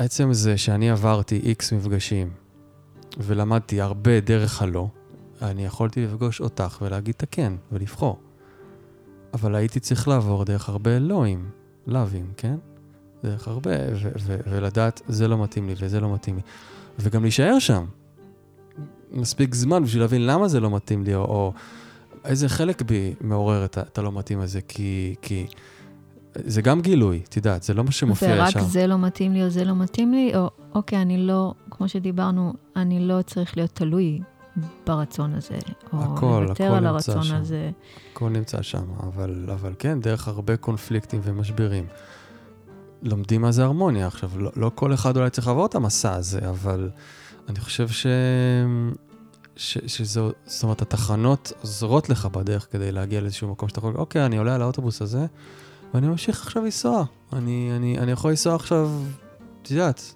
עצם זה שאני עברתי איקס מפגשים ולמדתי הרבה דרך הלא, אני יכולתי לפגוש אותך ולהגיד את הכן ולבחור. אבל הייתי צריך לעבור דרך הרבה אלוהים, לאווים, כן? דרך הרבה, ו- ו- ולדעת, זה לא מתאים לי וזה לא מתאים לי. וגם להישאר שם. מספיק זמן בשביל להבין למה זה לא מתאים לי, או, או איזה חלק בי מעורר את, הלא מתאים הזה, כי, כי זה גם גילוי, את יודעת, זה לא מה שמופיע ישר. ורק זה לא מתאים לי או זה לא מתאים לי, או אוקיי, אני לא, כמו שדיברנו, אני לא צריך להיות תלוי ברצון הזה, או הכל, לוותר הכל על הרצון שם. הזה. הכל נמצא שם, אבל, אבל כן, דרך הרבה קונפליקטים ומשברים. לומדים מה זה הרמוניה. עכשיו, לא, לא כל אחד אולי צריך לעבור את המסע הזה, אבל אני חושב ש... ש, שזו, זאת אומרת, התחנות עוזרות לך בדרך כדי להגיע לאיזשהו מקום שאתה יכול, אוקיי, אני עולה על האוטובוס הזה, ואני ממשיך עכשיו לנסוע. אני, אני, אני יכול לנסוע עכשיו, את יודעת,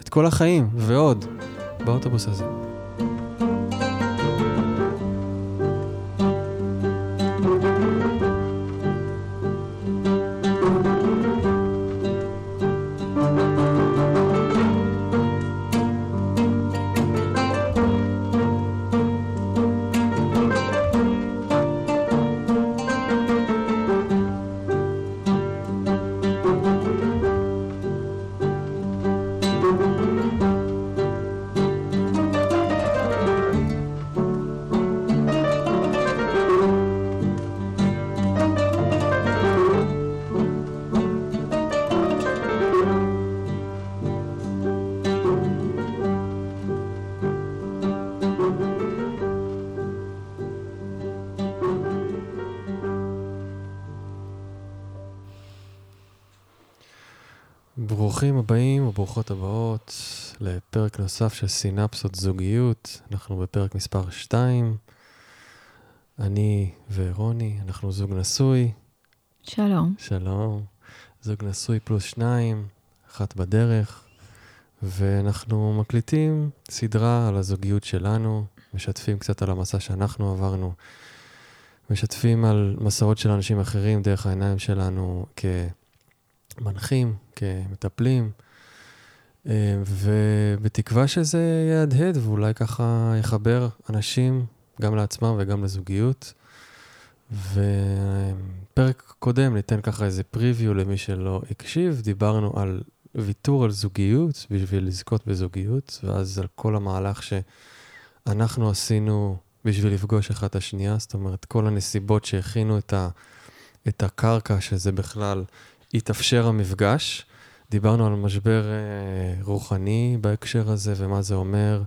את כל החיים, ועוד, באוטובוס הזה. ברוכים הבאים וברוכות הבאות לפרק נוסף של סינפסות זוגיות. אנחנו בפרק מספר 2. אני ורוני, אנחנו זוג נשוי. שלום. שלום. זוג נשוי פלוס שניים, אחת בדרך, ואנחנו מקליטים סדרה על הזוגיות שלנו, משתפים קצת על המסע שאנחנו עברנו, משתפים על מסעות של אנשים אחרים דרך העיניים שלנו כמנחים, כמטפלים, אה, ובתקווה שזה יהדהד ואולי ככה יחבר אנשים גם לעצמם וגם לזוגיות. ופרק קודם, ניתן ככה איזה פריוויו למי שלא הקשיב, דיברנו על ויתור על זוגיות בשביל לזכות בזוגיות, ואז על כל המהלך שאנחנו עשינו בשביל לפגוש אחד את השנייה, זאת אומרת, כל הנסיבות שהכינו את, ה, את הקרקע, שזה בכלל התאפשר המפגש. דיברנו על משבר אה, רוחני בהקשר הזה, ומה זה אומר.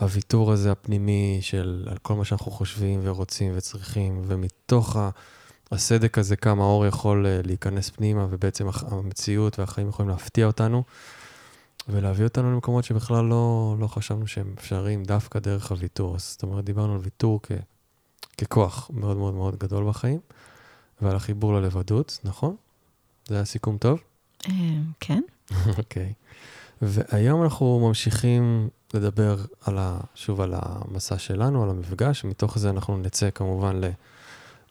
הוויתור הזה הפנימי של על כל מה שאנחנו חושבים ורוצים וצריכים, ומתוך ה- הסדק הזה כמה אור יכול אה, להיכנס פנימה, ובעצם המציאות והחיים יכולים להפתיע אותנו, ולהביא אותנו למקומות שבכלל לא, לא חשבנו שהם אפשריים דווקא דרך הוויתור. זאת אומרת, דיברנו על ויתור כ, ככוח מאוד מאוד מאוד גדול בחיים, ועל החיבור ללבדות, נכון? זה היה סיכום טוב? אה, כן. אוקיי. והיום אנחנו ממשיכים לדבר על ה, שוב על המסע שלנו, על המפגש, מתוך זה אנחנו נצא כמובן ל,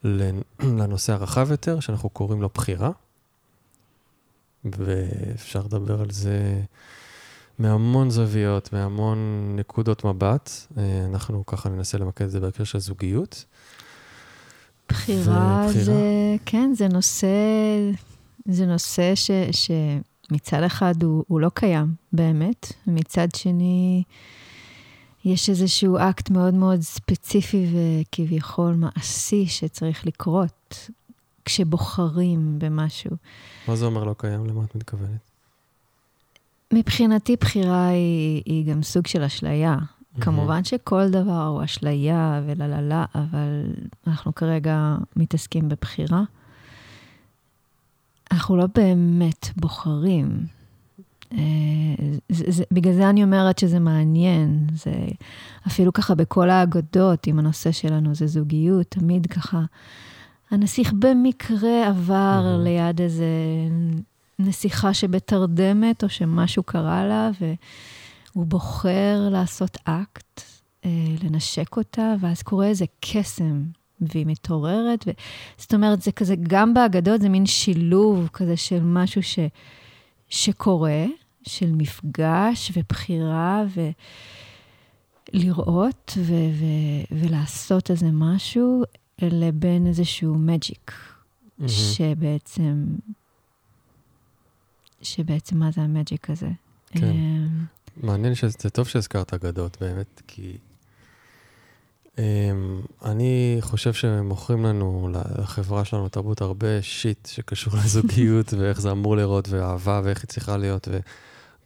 ל, לנושא הרחב יותר, שאנחנו קוראים לו בחירה, ואפשר לדבר על זה מהמון זוויות, מהמון נקודות מבט. אה, אנחנו ככה ננסה למקד את זה בהקשר של זוגיות. בחירה ובחירה. זה, כן, זה נושא, זה נושא ש, שמצד אחד הוא, הוא לא קיים באמת, ומצד שני יש איזשהו אקט מאוד מאוד ספציפי וכביכול מעשי שצריך לקרות כשבוחרים במשהו. מה זה אומר לא קיים? למה את מתכוונת? מבחינתי בחירה היא, היא גם סוג של אשליה. כמובן שכל דבר הוא אשליה וללה לה לה, אבל אנחנו כרגע מתעסקים בבחירה. אנחנו לא באמת בוחרים. אה, זה, זה, בגלל זה אני אומרת שזה מעניין. זה אפילו ככה בכל האגדות עם הנושא שלנו, זה זוגיות, תמיד ככה. הנסיך במקרה עבר מהמם. ליד איזה נסיכה שבתרדמת, או שמשהו קרה לה, והוא בוחר לעשות אקט, אה, לנשק אותה, ואז קורה איזה קסם, והיא מתעוררת. ו... זאת אומרת, זה כזה, גם באגדות זה מין שילוב כזה של משהו ש... שקורה, של מפגש ובחירה ולראות ו- ו- ולעשות איזה משהו, לבין איזשהו מג'יק, mm-hmm. שבעצם, שבעצם מה זה המג'יק הזה. כן. אמ, מעניין שזה טוב שהזכרת אגדות, באמת, כי אני חושב שמוכרים לנו, לחברה שלנו, תרבות, הרבה שיט שקשור לזוגיות ואיך זה אמור לראות, ואהבה ואיך היא צריכה להיות,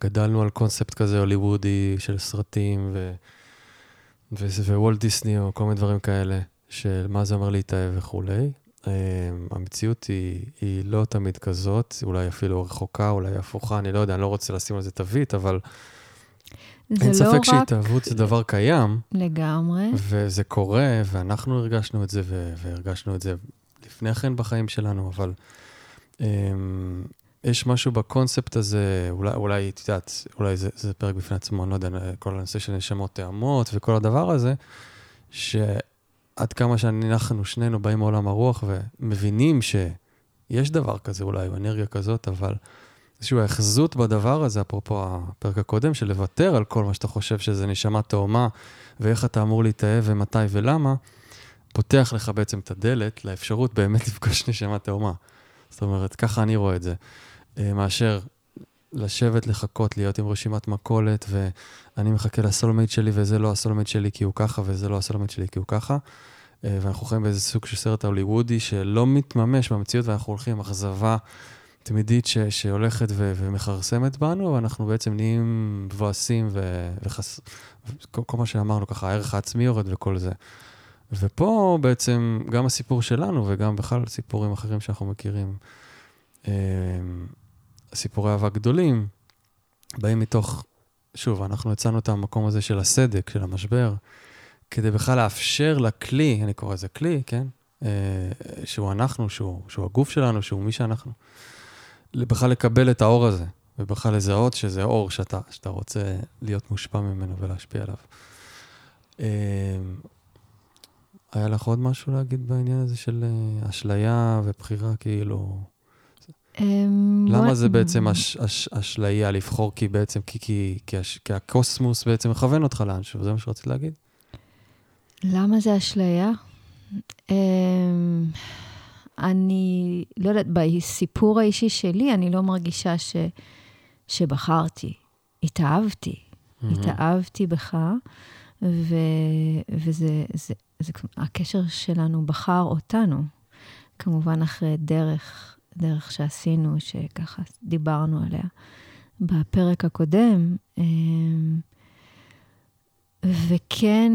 וגדלנו על קונספט כזה הוליוודי של סרטים, ו... ווולט דיסני או כל מיני דברים כאלה, של מה זה אומר להתאהב וכולי. Um, המציאות היא, היא לא תמיד כזאת, אולי אפילו רחוקה, אולי הפוכה, אני לא יודע, אני לא רוצה לשים על זה תווית, אבל אין לא ספק רק... שהתאהבות זה דבר קיים. לגמרי. וזה קורה, ואנחנו הרגשנו את זה, והרגשנו את זה לפני כן בחיים שלנו, אבל um, יש משהו בקונספט הזה, אולי, אולי את יודעת, אולי זה, זה פרק בפני עצמו, אני לא יודע, כל הנושא של נשמות תאמות וכל הדבר הזה, שעד כמה שאנחנו שנינו באים מעולם הרוח ומבינים שיש דבר כזה אולי, או אנרגיה כזאת, אבל איזושהי ההחזות בדבר הזה, אפרופו הפרק הקודם, של לוותר על כל מה שאתה חושב שזה נשמה תאומה, ואיך אתה אמור להתאהב ומתי ולמה, פותח לך בעצם את הדלת לאפשרות באמת לפגוש נשמה תאומה. זאת אומרת, ככה אני רואה את זה. אה, מאשר לשבת, לחכות, להיות עם רשימת מכולת, ואני מחכה ל soulmate שלי, וזה לא ה soulmate שלי כי הוא ככה, וזה לא ה soulmate שלי כי הוא ככה. אה, ואנחנו חיים באיזה סוג של סרט הוליוודי שלא מתממש במציאות, ואנחנו הולכים עם אכזבה תמידית ש, שהולכת ו, ומכרסמת בנו, ואנחנו בעצם נהיים מבואסים וחס... כל, כל מה שאמרנו ככה, הערך העצמי יורד וכל זה. ופה בעצם גם הסיפור שלנו וגם בכלל סיפורים אחרים שאנחנו מכירים, אה, סיפורי אהבה גדולים, באים מתוך, שוב, אנחנו הצענו את המקום הזה של הסדק, של המשבר, כדי בכלל לאפשר לכלי, אני קורא לזה כלי, כן? אה, שהוא אנחנו, שהוא, שהוא הגוף שלנו, שהוא מי שאנחנו. בכלל לקבל את האור הזה, ובכלל לזהות שזה אור שאתה, שאתה רוצה להיות מושפע ממנו ולהשפיע עליו. אה, היה לך עוד משהו להגיד בעניין הזה של אה, אשליה ובחירה, כאילו... אמ, למה זה בעצם אשליה לבחור? כי בעצם, כי, כי, כי, כי הקוסמוס בעצם מכוון אותך לאנשהו, זה מה שרצית להגיד? למה זה אשליה? אני לא יודעת, בסיפור האישי שלי, אני לא מרגישה ש, שבחרתי. התאהבתי. Mm-hmm. התאהבתי בך, ו, וזה, זה, זה, הקשר שלנו בחר אותנו. כמובן אחרי דרך, דרך שעשינו, שככה דיברנו עליה בפרק הקודם. אמ, וכן,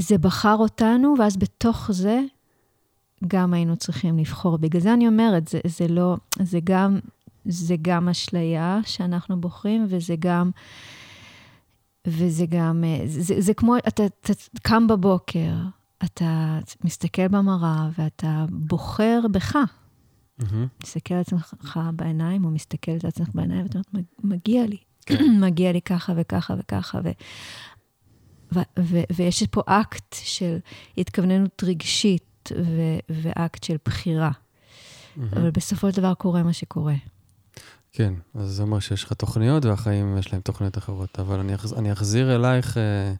זה בחר אותנו, ואז בתוך זה גם היינו צריכים לבחור. בגלל זה אני אומרת, זה, זה לא, זה גם, זה גם אשליה שאנחנו בוחרים, וזה גם, וזה גם, זה, זה, זה כמו, אתה, אתה קם בבוקר, אתה מסתכל במראה ואתה בוחר בך. Mm-hmm. מסתכל על עצמך בעיניים, או מסתכל על עצמך בעיניים, ואתה אומר, מגיע לי, כן. מגיע לי ככה וככה וככה. ו... ו- ו- ויש פה אקט של התכווננות רגשית ו- ואקט של בחירה. Mm-hmm. אבל בסופו של דבר קורה מה שקורה. כן, אז זה אומר שיש לך תוכניות והחיים יש להם תוכניות אחרות. אבל אני, אחז, אני אחזיר אלייך אה,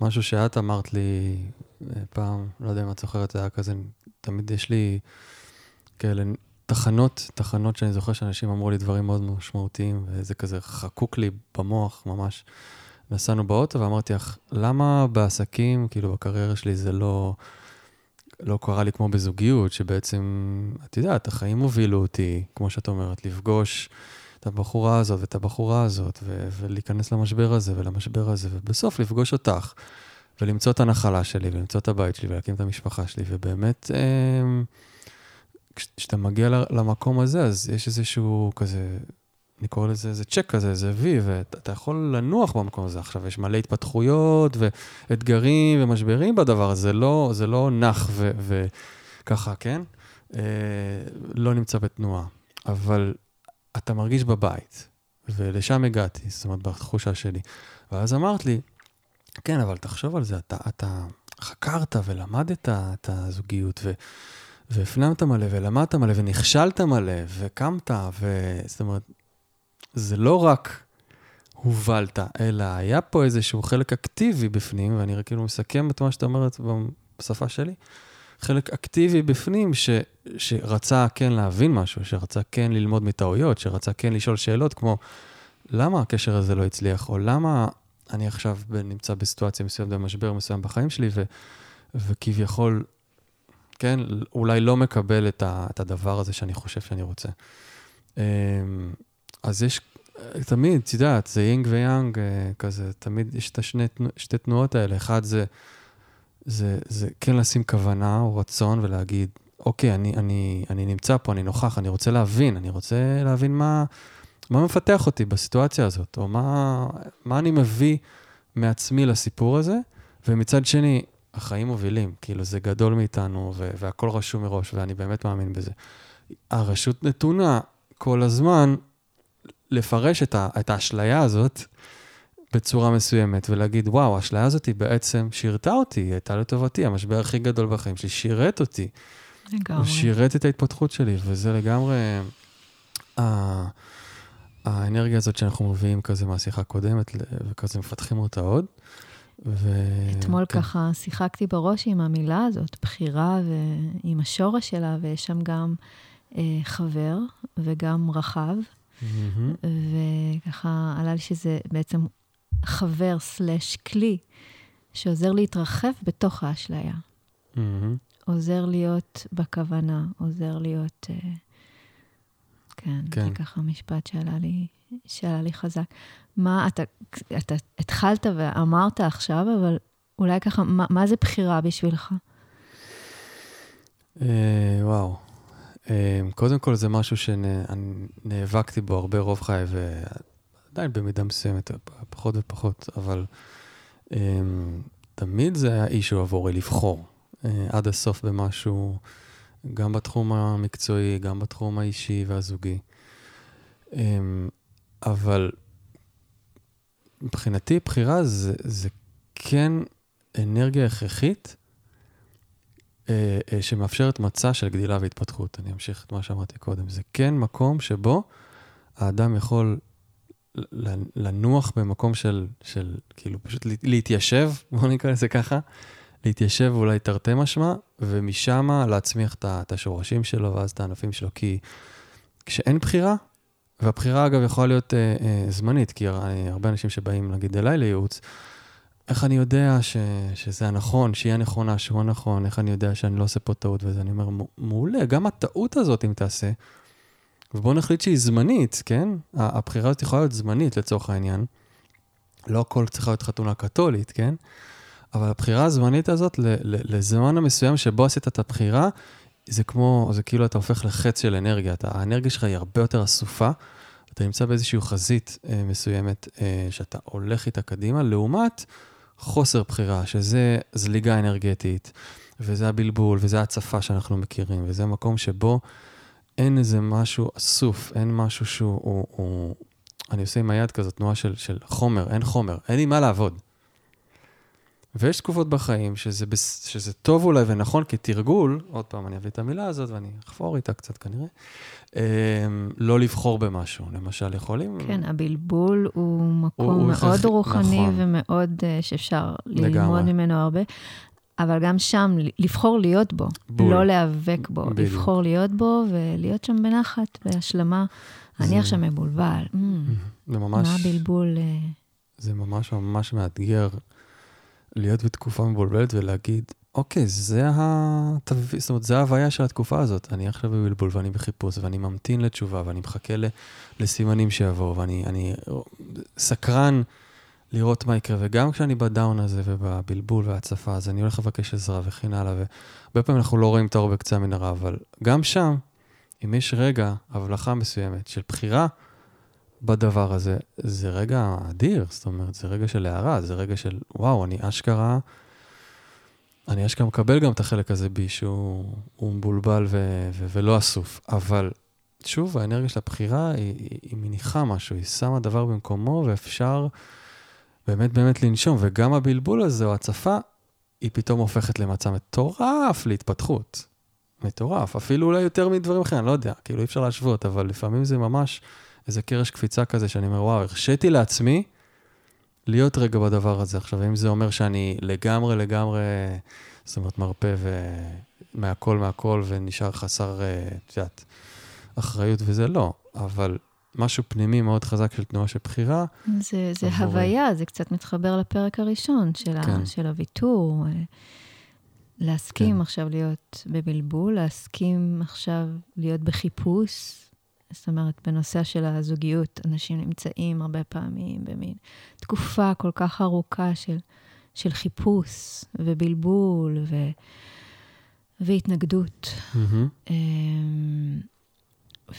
משהו שאת אמרת לי אה, פעם, לא יודע אם את זוכרת, זה היה כזה, תמיד יש לי כאלה תחנות, תחנות שאני זוכר שאנשים אמרו לי דברים מאוד משמעותיים, וזה כזה חקוק לי במוח ממש. נסענו באוטו ואמרתי לך, למה בעסקים, כאילו בקריירה שלי זה לא... לא קרה לי כמו בזוגיות, שבעצם, את יודעת, החיים הובילו אותי, כמו שאת אומרת, לפגוש את הבחורה הזאת ואת הבחורה הזאת, ו- ולהיכנס למשבר הזה ולמשבר הזה, ובסוף לפגוש אותך, ולמצוא את הנחלה שלי, ולמצוא את הבית שלי, ולהקים את המשפחה שלי, ובאמת, אה, כשאתה מגיע למקום הזה, אז יש איזשהו כזה אני קורא לזה איזה צ'ק כזה, איזה וי, ואתה יכול לנוח במקום הזה. עכשיו, יש מלא התפתחויות ואתגרים ומשברים בדבר הזה, לא, זה לא נח וככה, כן? אה, לא נמצא בתנועה. אבל אתה מרגיש בבית, ולשם הגעתי, זאת אומרת, בתחושה שלי. ואז אמרת לי, כן, אבל תחשוב על זה, אתה, אתה חקרת ולמדת את הזוגיות, ו... והפנמת מלא, ולמדת מלא, ונכשלת מלא, וקמת, ו... זאת אומרת, זה לא רק הובלת, אלא היה פה איזשהו חלק אקטיבי בפנים, ואני רק כאילו מסכם את מה שאתה אומרת בשפה שלי, חלק אקטיבי בפנים ש, שרצה כן להבין משהו, שרצה כן ללמוד מטעויות, שרצה כן לשאול שאלות כמו, למה הקשר הזה לא הצליח, או למה אני עכשיו נמצא בסיטואציה מסוימת, במשבר מסוים בחיים שלי, ו, וכביכול, כן, אולי לא מקבל את, ה, את הדבר הזה שאני חושב שאני רוצה. אז יש תמיד, את יודעת, זה יינג ויאנג אה, כזה, תמיד יש את השני, שתי תנועות האלה. אחד זה, זה, זה כן לשים כוונה או רצון ולהגיד, אוקיי, אני, אני, אני נמצא פה, אני נוכח, אני רוצה להבין, אני רוצה להבין מה, מה מפתח אותי בסיטואציה הזאת, או מה, מה אני מביא מעצמי לסיפור הזה, ומצד שני, החיים מובילים, כאילו זה גדול מאיתנו והכל רשום מראש, ואני באמת מאמין בזה. הרשות נתונה כל הזמן לפרש את, ה, את האשליה הזאת בצורה מסוימת, ולהגיד, וואו, האשליה הזאת היא בעצם שירתה אותי, היא הייתה לטובתי, המשבר הכי גדול בחיים שלי, שירת אותי. לגמרי. הוא שירת את ההתפתחות שלי, וזה לגמרי ה, האנרגיה הזאת שאנחנו מביאים כזה מהשיחה הקודמת, וכזה מפתחים אותה עוד. ו... אתמול כן. ככה שיחקתי בראש עם המילה הזאת, בחירה, ועם השורש שלה, ויש שם גם אה, חבר וגם רחב. Mm-hmm. וככה עלה לי שזה בעצם חבר סלש כלי שעוזר להתרחב בתוך האשליה. Mm-hmm. עוזר להיות בכוונה, עוזר להיות... Uh, כן, כן, זה ככה משפט שעלה לי, שעלה לי חזק. מה, אתה, אתה התחלת ואמרת עכשיו, אבל אולי ככה, מה, מה זה בחירה בשבילך? Uh, וואו. אמ, קודם כל זה משהו שנאבקתי בו הרבה רוב חיי, ועדיין במידה מסוימת, פחות ופחות, אבל אמ, תמיד זה היה אישו עבורי לבחור אה, עד הסוף במשהו, גם בתחום המקצועי, גם בתחום האישי והזוגי. אמ, אבל מבחינתי בחירה זה, זה כן אנרגיה הכרחית שמאפשרת מצע של גדילה והתפתחות. אני אמשיך את מה שאמרתי קודם. זה כן מקום שבו האדם יכול לנוח במקום של, של כאילו פשוט להתיישב, בואו נקרא לזה ככה, להתיישב אולי תרתי משמע, ומשם להצמיח את השורשים שלו ואז את הענפים שלו. כי כשאין בחירה, והבחירה אגב יכולה להיות אה, אה, זמנית, כי הרבה אנשים שבאים נגיד אליי לייעוץ, איך אני יודע ש, שזה הנכון, שהיא הנכונה, שהוא הנכון, איך אני יודע שאני לא עושה פה טעות וזה, אני אומר, מעולה, גם הטעות הזאת, אם תעשה, ובואו נחליט שהיא זמנית, כן? הבחירה הזאת יכולה להיות זמנית לצורך העניין. לא הכל צריכה להיות חתונה קתולית, כן? אבל הבחירה הזמנית הזאת, לזמן המסוים שבו עשית את הבחירה, זה כמו, זה כאילו אתה הופך לחץ של אנרגיה. אתה, האנרגיה שלך היא הרבה יותר אסופה, אתה נמצא באיזושהי חזית אה, מסוימת אה, שאתה הולך איתה קדימה, לעומת חוסר בחירה, שזה זליגה אנרגטית, וזה הבלבול, וזה ההצפה שאנחנו מכירים, וזה מקום שבו אין איזה משהו אסוף, אין משהו שהוא... הוא, הוא, אני עושה עם היד כזאת תנועה של, של חומר, אין חומר, אין לי מה לעבוד. ויש תקופות בחיים שזה, שזה טוב אולי ונכון כתרגול, עוד פעם, אני אביא את המילה הזאת ואני אחפור איתה קצת כנראה, אה, לא לבחור במשהו. למשל, יכולים... כן, הבלבול הוא מקום הוא, מאוד הוא רוחני נכון. ומאוד uh, שאפשר ללמוד לגמרי. ממנו הרבה. אבל גם שם, לבחור להיות בו, בול. לא להיאבק בו, בדיוק. לבחור להיות בו ולהיות שם בנחת, בהשלמה. זה... אני עכשיו מבולבל. Mm, זה ממש... מה הבלבול? אה? זה ממש ממש מאתגר להיות בתקופה מבולבלת ולהגיד, אוקיי, זה התו... זאת אומרת, זה ההוויה של התקופה הזאת. אני עכשיו בבלבול ואני בחיפוש ואני ממתין לתשובה ואני מחכה לסימנים שיבואו ואני אני סקרן לראות מה יקרה. וגם כשאני בדאון הזה ובבלבול וההצפה, אז אני הולך לבקש עזרה וכן הלאה. והרבה פעמים אנחנו לא רואים את האור בקצה המנהרה, אבל גם שם, אם יש רגע, הבלחה מסוימת של בחירה, בדבר הזה, זה רגע אדיר, זאת אומרת, זה רגע של הערה, זה רגע של, וואו, אני אשכרה, אני אשכרה מקבל גם את החלק הזה בי, שהוא מבולבל ו- ו- ולא אסוף. אבל שוב, האנרגיה של הבחירה היא, היא, היא מניחה משהו, היא שמה דבר במקומו, ואפשר באמת באמת לנשום. וגם הבלבול הזה, או הצפה, היא פתאום הופכת למצב מטורף להתפתחות. מטורף, אפילו אולי יותר מדברים אחרים, אני לא יודע, כאילו אי אפשר להשוות, אבל לפעמים זה ממש איזה קרש קפיצה כזה, שאני אומר, וואו, הרשיתי לעצמי להיות רגע בדבר הזה. עכשיו, אם זה אומר שאני לגמרי, לגמרי, זאת אומרת, מרפא ומהכל, מהכל, ונשאר חסר, אה, את יודעת, אחריות וזה, לא. אבל משהו פנימי מאוד חזק של תנועה של בחירה. זה, זה הוויה, זה קצת מתחבר לפרק הראשון של, כן. ה, של הוויתור. אה, להסכים כן. עכשיו להיות בבלבול, להסכים עכשיו להיות בחיפוש. זאת אומרת, בנושא של הזוגיות, אנשים נמצאים הרבה פעמים במין תקופה כל כך ארוכה של, של חיפוש ובלבול ו, והתנגדות. Mm-hmm.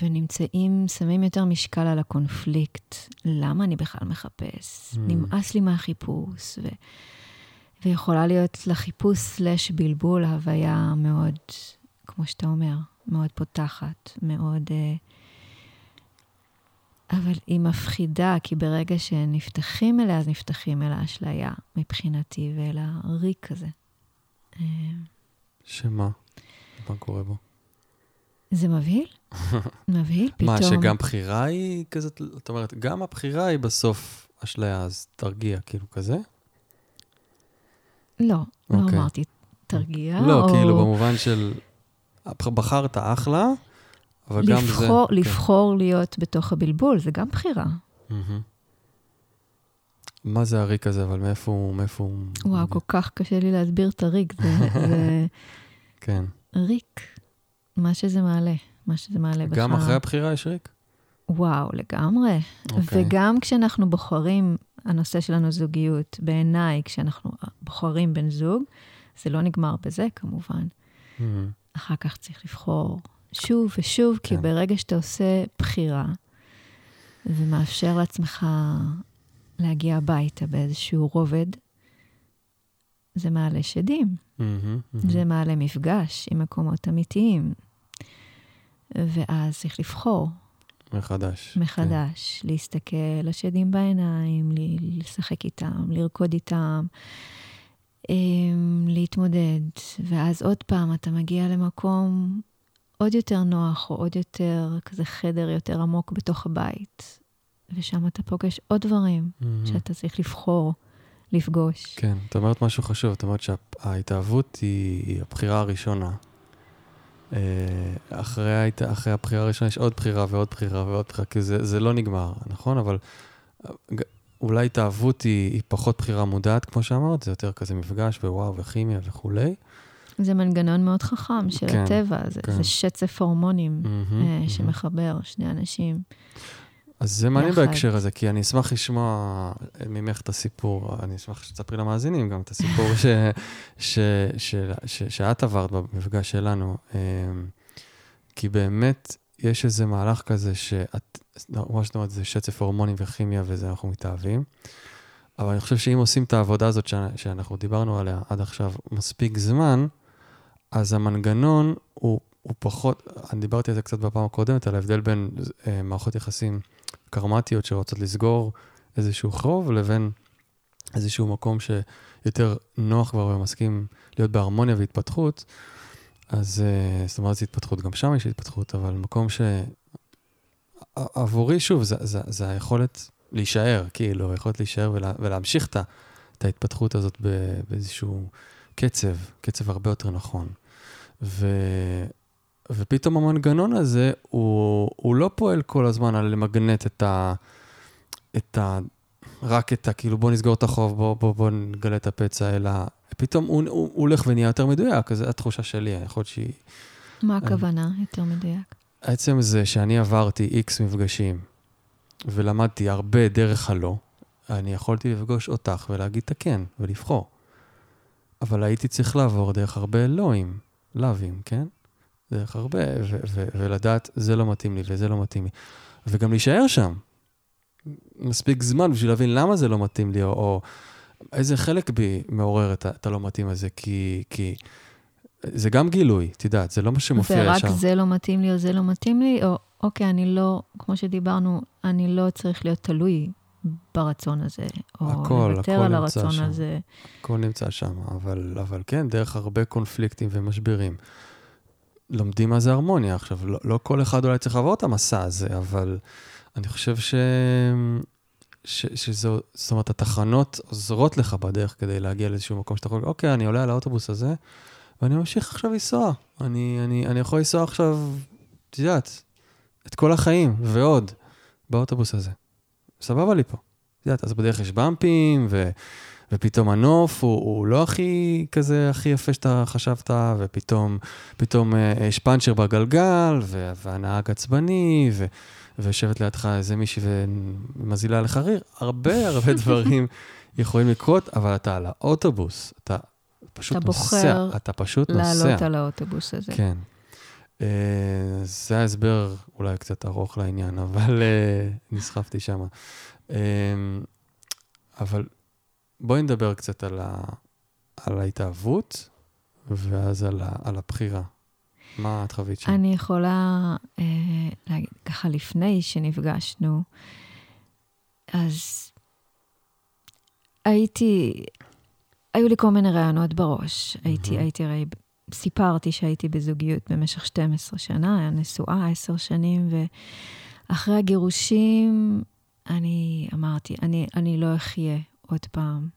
ונמצאים, שמים יותר משקל על הקונפליקט. למה אני בכלל מחפש? Mm. נמאס לי מהחיפוש. ו... ויכולה להיות לחיפוש סלש בלבול הוויה מאוד, כמו שאתה אומר, מאוד פותחת, מאוד... Uh... אבל היא מפחידה, כי ברגע שנפתחים אליה, אז נפתחים אל האשליה, מבחינתי, ואל הריק הזה. אה, שמה? מה קורה בו? זה מבהיל. מבהיל, פתאום. מה, שגם בחירה היא כזאת, זאת אומרת, גם הבחירה היא בסוף אשליה, אז תרגיע, כאילו כזה? לא, okay. לא אוקיי. אמרתי תרגיע. לא, או... כאילו במובן של, בחרת אחלה, אבל לבחור, גם זה... לבחור כן. לבחור להיות בתוך הבלבול, זה גם בחירה. Mm-hmm. מה זה הריק הזה, אבל מאיפה הוא... מאיפה הוא... וואו, כל כך קשה לי להסביר את הריק. זה, זה... כן. ריק, מה שזה מעלה, מה שזה מעלה בך. גם אחרי הבחירה יש ריק? וואו, לגמרי. Okay. אוקיי. וגם כשאנחנו בוחרים, הנושא שלנו זוגיות, בעיניי, כשאנחנו בוחרים בן זוג, זה לא נגמר בזה כמובן. Mm-hmm. אחר כך צריך לבחור שוב ושוב, כן. כי ברגע שאתה עושה בחירה, ומאפשר לעצמך להגיע הביתה באיזשהו רובד, זה מעלה שדים. Mm-hmm, mm-hmm. זה מעלה מפגש עם מקומות אמיתיים. ואז צריך לבחור. מחדש. מחדש. כן. להסתכל לשדים בעיניים, לשחק איתם, לרקוד איתם, אמ, להתמודד. ואז עוד פעם אתה מגיע למקום עוד יותר נוח, או עוד יותר, כזה חדר יותר עמוק בתוך הבית. ושם אתה פוגש עוד דברים mm-hmm. שאתה צריך לבחור, לפגוש. כן, את אומרת משהו חשוב, את אומרת שההתאהבות היא, היא הבחירה הראשונה. אה, אחרי, אחרי הבחירה הראשונה יש עוד בחירה ועוד בחירה ועוד בחירה, כי זה, זה לא נגמר, נכון? אבל אה, אולי התאהבות היא, היא פחות בחירה מודעת, כמו שאמרת, זה יותר כזה מפגש ווואו וכימיה וכולי. זה מנגנון מאוד חכם של כן, הטבע, זה, כן. זה שצף הורמונים mm-hmm, uh, שמחבר mm-hmm. שני אנשים. אז זה מעניין בהקשר הזה, כי אני אשמח לשמוע ממך את הסיפור, אני אשמח שתספרי למאזינים גם את הסיפור ש, ש, ש, ש, שאת עברת במפגש שלנו. אמ, כי באמת יש איזה מהלך כזה שאת, מה שאת אומרת, זה שצף הורמונים וכימיה וזה, אנחנו מתאהבים. אבל אני חושב שאם עושים את העבודה הזאת שאנחנו דיברנו עליה עד עכשיו מספיק זמן, אז המנגנון הוא, הוא פחות, אני דיברתי על זה קצת בפעם הקודמת, על ההבדל בין אה, מערכות יחסים קרמטיות שרוצות לסגור איזשהו חוב, לבין איזשהו מקום שיותר נוח כבר ומסכים להיות בהרמוניה והתפתחות. אז אה, זאת אומרת, זו התפתחות, גם שם יש התפתחות, אבל מקום ש... עבורי, שוב, זה, זה, זה היכולת להישאר, כאילו, היכולת להישאר ולה, ולהמשיך את ההתפתחות הזאת באיזשהו קצב, קצב הרבה יותר נכון. ו, ופתאום המנגנון הזה, הוא, הוא לא פועל כל הזמן על למגנט את ה... את ה... רק את ה... כאילו, בוא נסגור את החוב, בוא, בוא, בוא נגלה את הפצע, אלא פתאום הוא, הוא, הוא הולך ונהיה יותר מדויק, זו התחושה שלי, יכול להיות שהיא... מה הכוונה אני... יותר מדויק? עצם זה שאני עברתי איקס מפגשים ולמדתי הרבה דרך הלא, אני יכולתי לפגוש אותך ולהגיד את הכן ולבחור. אבל הייתי צריך לעבור דרך הרבה אלוהים, לאווים, כן? דרך הרבה, ו- ו- ולדעת, זה לא מתאים לי וזה לא מתאים לי. וגם להישאר שם. מספיק זמן בשביל להבין למה זה לא מתאים לי, או, או איזה חלק בי מעורר את, את הלא מתאים הזה, כי, כי זה גם גילוי, את יודעת, זה לא מה שמופיע ישר. ורק זה לא מתאים לי או זה לא מתאים לי, או אוקיי, אני לא, כמו שדיברנו, אני לא צריך להיות תלוי ברצון הזה, או הכל, לוותר הכל על הרצון שם. הזה. הכל נמצא שם, אבל, אבל כן, דרך הרבה קונפליקטים ומשברים. לומדים מה זה הרמוניה. עכשיו, לא, לא כל אחד אולי צריך לעבור את המסע הזה, אבל אני חושב ש... ש... שזו, זאת אומרת, התחנות עוזרות לך בדרך כדי להגיע לאיזשהו מקום שאתה יכול, אוקיי, אני עולה על האוטובוס הזה, ואני ממשיך עכשיו לנסוע. אני, אני, אני יכול לנסוע עכשיו, את יודעת, את כל החיים ועוד באוטובוס הזה. סבבה לי פה. את יודעת, אז בדרך יש במפים, ו... ופתאום הנוף הוא, הוא לא הכי כזה, הכי יפה שאתה חשבת, ופתאום פתאום אה, יש פאנצ'ר בגלגל, והנהג עצבני, ו, ויושבת לידך איזה מישהי ומזילה לך ריר. הרבה הרבה דברים יכולים לקרות, אבל אתה על האוטובוס, אתה פשוט אתה נוסע. בוחר אתה פשוט נוסע. לעלות על האוטובוס הזה. כן. Uh, זה ההסבר אולי קצת ארוך לעניין, אבל uh, נסחפתי שם. Uh, אבל בואי נדבר קצת על, ה, על ההתאהבות, ואז על, ה, על הבחירה. מה את חווית שם? אני יכולה אה, להגיד, ככה לפני שנפגשנו, אז הייתי, היו לי כל מיני רעיונות בראש. הייתי, הייתי הרי, סיפרתי שהייתי בזוגיות במשך 12 שנה, היה נשואה 10 שנים, ואחרי הגירושים, אני אמרתי, אני, אני לא אחיה עוד פעם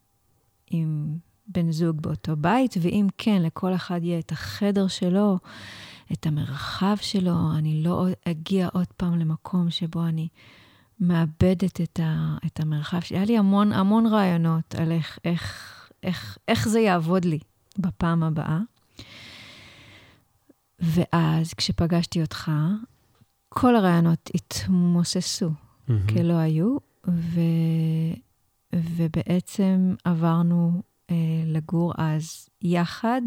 עם בן זוג באותו בית, ואם כן, לכל אחד יהיה את החדר שלו, את המרחב שלו, אני לא אגיע עוד פעם למקום שבו אני מאבדת את, ה, את המרחב שלי. היה לי המון המון רעיונות על איך, איך, איך, איך זה יעבוד לי בפעם הבאה. ואז, כשפגשתי אותך, כל הרעיונות התמוססו mm-hmm. כלא היו, ו... ובעצם עברנו אה, לגור אז יחד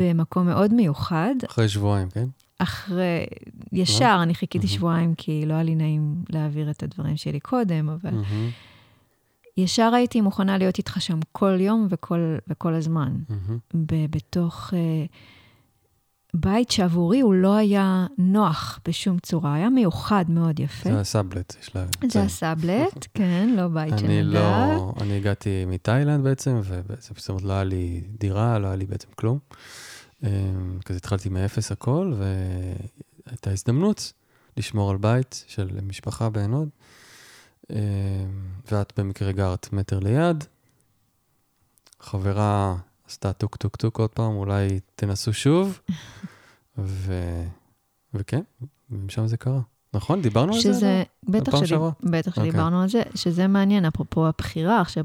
במקום מאוד מיוחד. אחרי שבועיים, כן? אחרי, ישר, אני חיכיתי mm-hmm. שבועיים כי לא היה לי נעים להעביר את הדברים שלי קודם, אבל mm-hmm. ישר הייתי מוכנה להיות איתך שם כל יום וכל, וכל הזמן. Mm-hmm. בתוך... אה, בית שעבורי הוא לא היה נוח בשום צורה, היה מיוחד מאוד יפה. זה הסאבלט, יש לה... זה הסאבלט, כן, לא בית של אני לא, אני הגעתי מתאילנד בעצם, ובעצם זאת אומרת, לא היה לי דירה, לא היה לי בעצם כלום. אמ, כזה התחלתי מאפס הכל, והייתה הזדמנות לשמור על בית של משפחה בעין הוד, אמ, ואת במקרה גרת מטר ליד. חברה עשתה טוק טוק טוק עוד פעם, אולי תנסו שוב. ו... וכן, ומשם זה קרה. נכון? דיברנו שזה, על זה? בטח, שדיב... בטח okay. אוקיי. שדיברנו על זה, שזה מעניין, אפרופו הבחירה. עכשיו,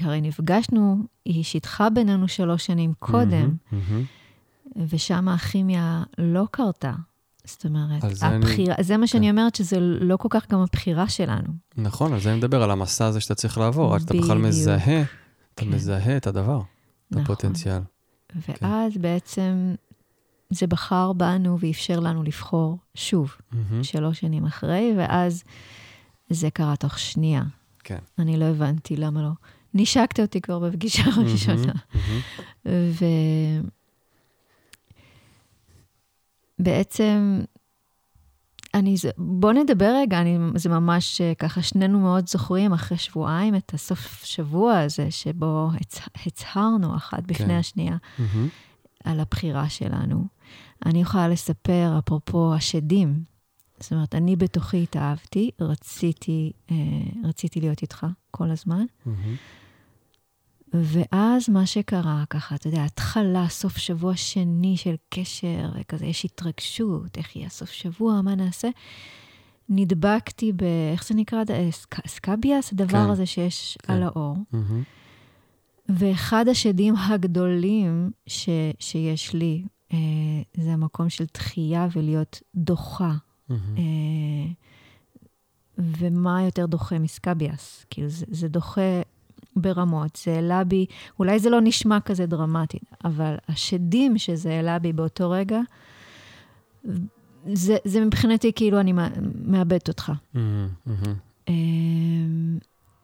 הרי נפגשנו, היא שיתחה בינינו שלוש שנים קודם, mm-hmm, mm-hmm. ושם הכימיה לא קרתה. זאת אומרת, זה הבחירה, אני... זה מה שאני כן. אומרת, שזה לא כל כך גם הבחירה שלנו. נכון, על זה אני מדבר, על המסע הזה שאתה צריך לעבור, עד שאתה בכלל מזהה, אתה כן. מזהה את הדבר. נכון. הפוטנציאל. ואז כן. בעצם זה בחר בנו ואפשר לנו לבחור שוב, mm-hmm. שלוש שנים אחרי, ואז זה קרה תוך שנייה. כן. אני לא הבנתי למה לא. נשקת אותי כבר בפגישה הראשונה. Mm-hmm. ובעצם אני, בוא נדבר רגע, אני, זה ממש אה, ככה, שנינו מאוד זוכרים אחרי שבועיים את הסוף שבוע הזה, שבו הצ, הצהרנו אחת בפני כן. השנייה mm-hmm. על הבחירה שלנו. אני יכולה לספר, אפרופו השדים, זאת אומרת, אני בתוכי התאהבתי, רציתי, אה, רציתי להיות איתך כל הזמן. Mm-hmm. ואז מה שקרה, ככה, אתה יודע, התחלה, סוף שבוע שני של קשר, וכזה, יש התרגשות, איך יהיה סוף שבוע, מה נעשה? נדבקתי ב... איך זה נקרא? סק, סקביאס? הדבר כן. הזה שיש כן. על האור. Mm-hmm. ואחד השדים הגדולים ש, שיש לי, אה, זה המקום של תחייה ולהיות דוחה. Mm-hmm. אה, ומה יותר דוחה מסקביאס? כאילו, זה, זה דוחה ברמות. זה העלה בי, אולי זה לא נשמע כזה דרמטי, אבל השדים שזה העלה בי באותו רגע, זה, זה מבחינתי כאילו אני מאבדת אותך. Mm-hmm, mm-hmm.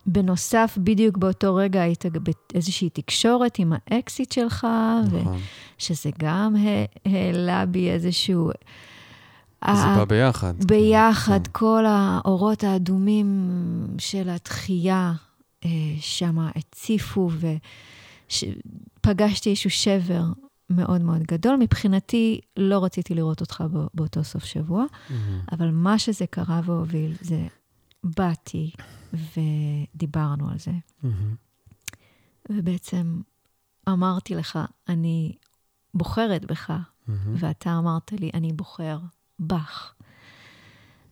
בנוסף, בדיוק באותו רגע היית באיזושהי תקשורת עם האקסיט שלך, נכון. שזה גם העלה בי איזשהו... זה בא ביחד. ביחד, כן. כל האורות האדומים של התחייה אה, שם הציפו, ופגשתי איזשהו שבר מאוד מאוד גדול. מבחינתי, לא רציתי לראות אותך באותו סוף שבוע, mm-hmm. אבל מה שזה קרה והוביל, זה באתי ודיברנו על זה. Mm-hmm. ובעצם אמרתי לך, אני בוחרת בך, mm-hmm. ואתה אמרת לי, אני בוחר בך.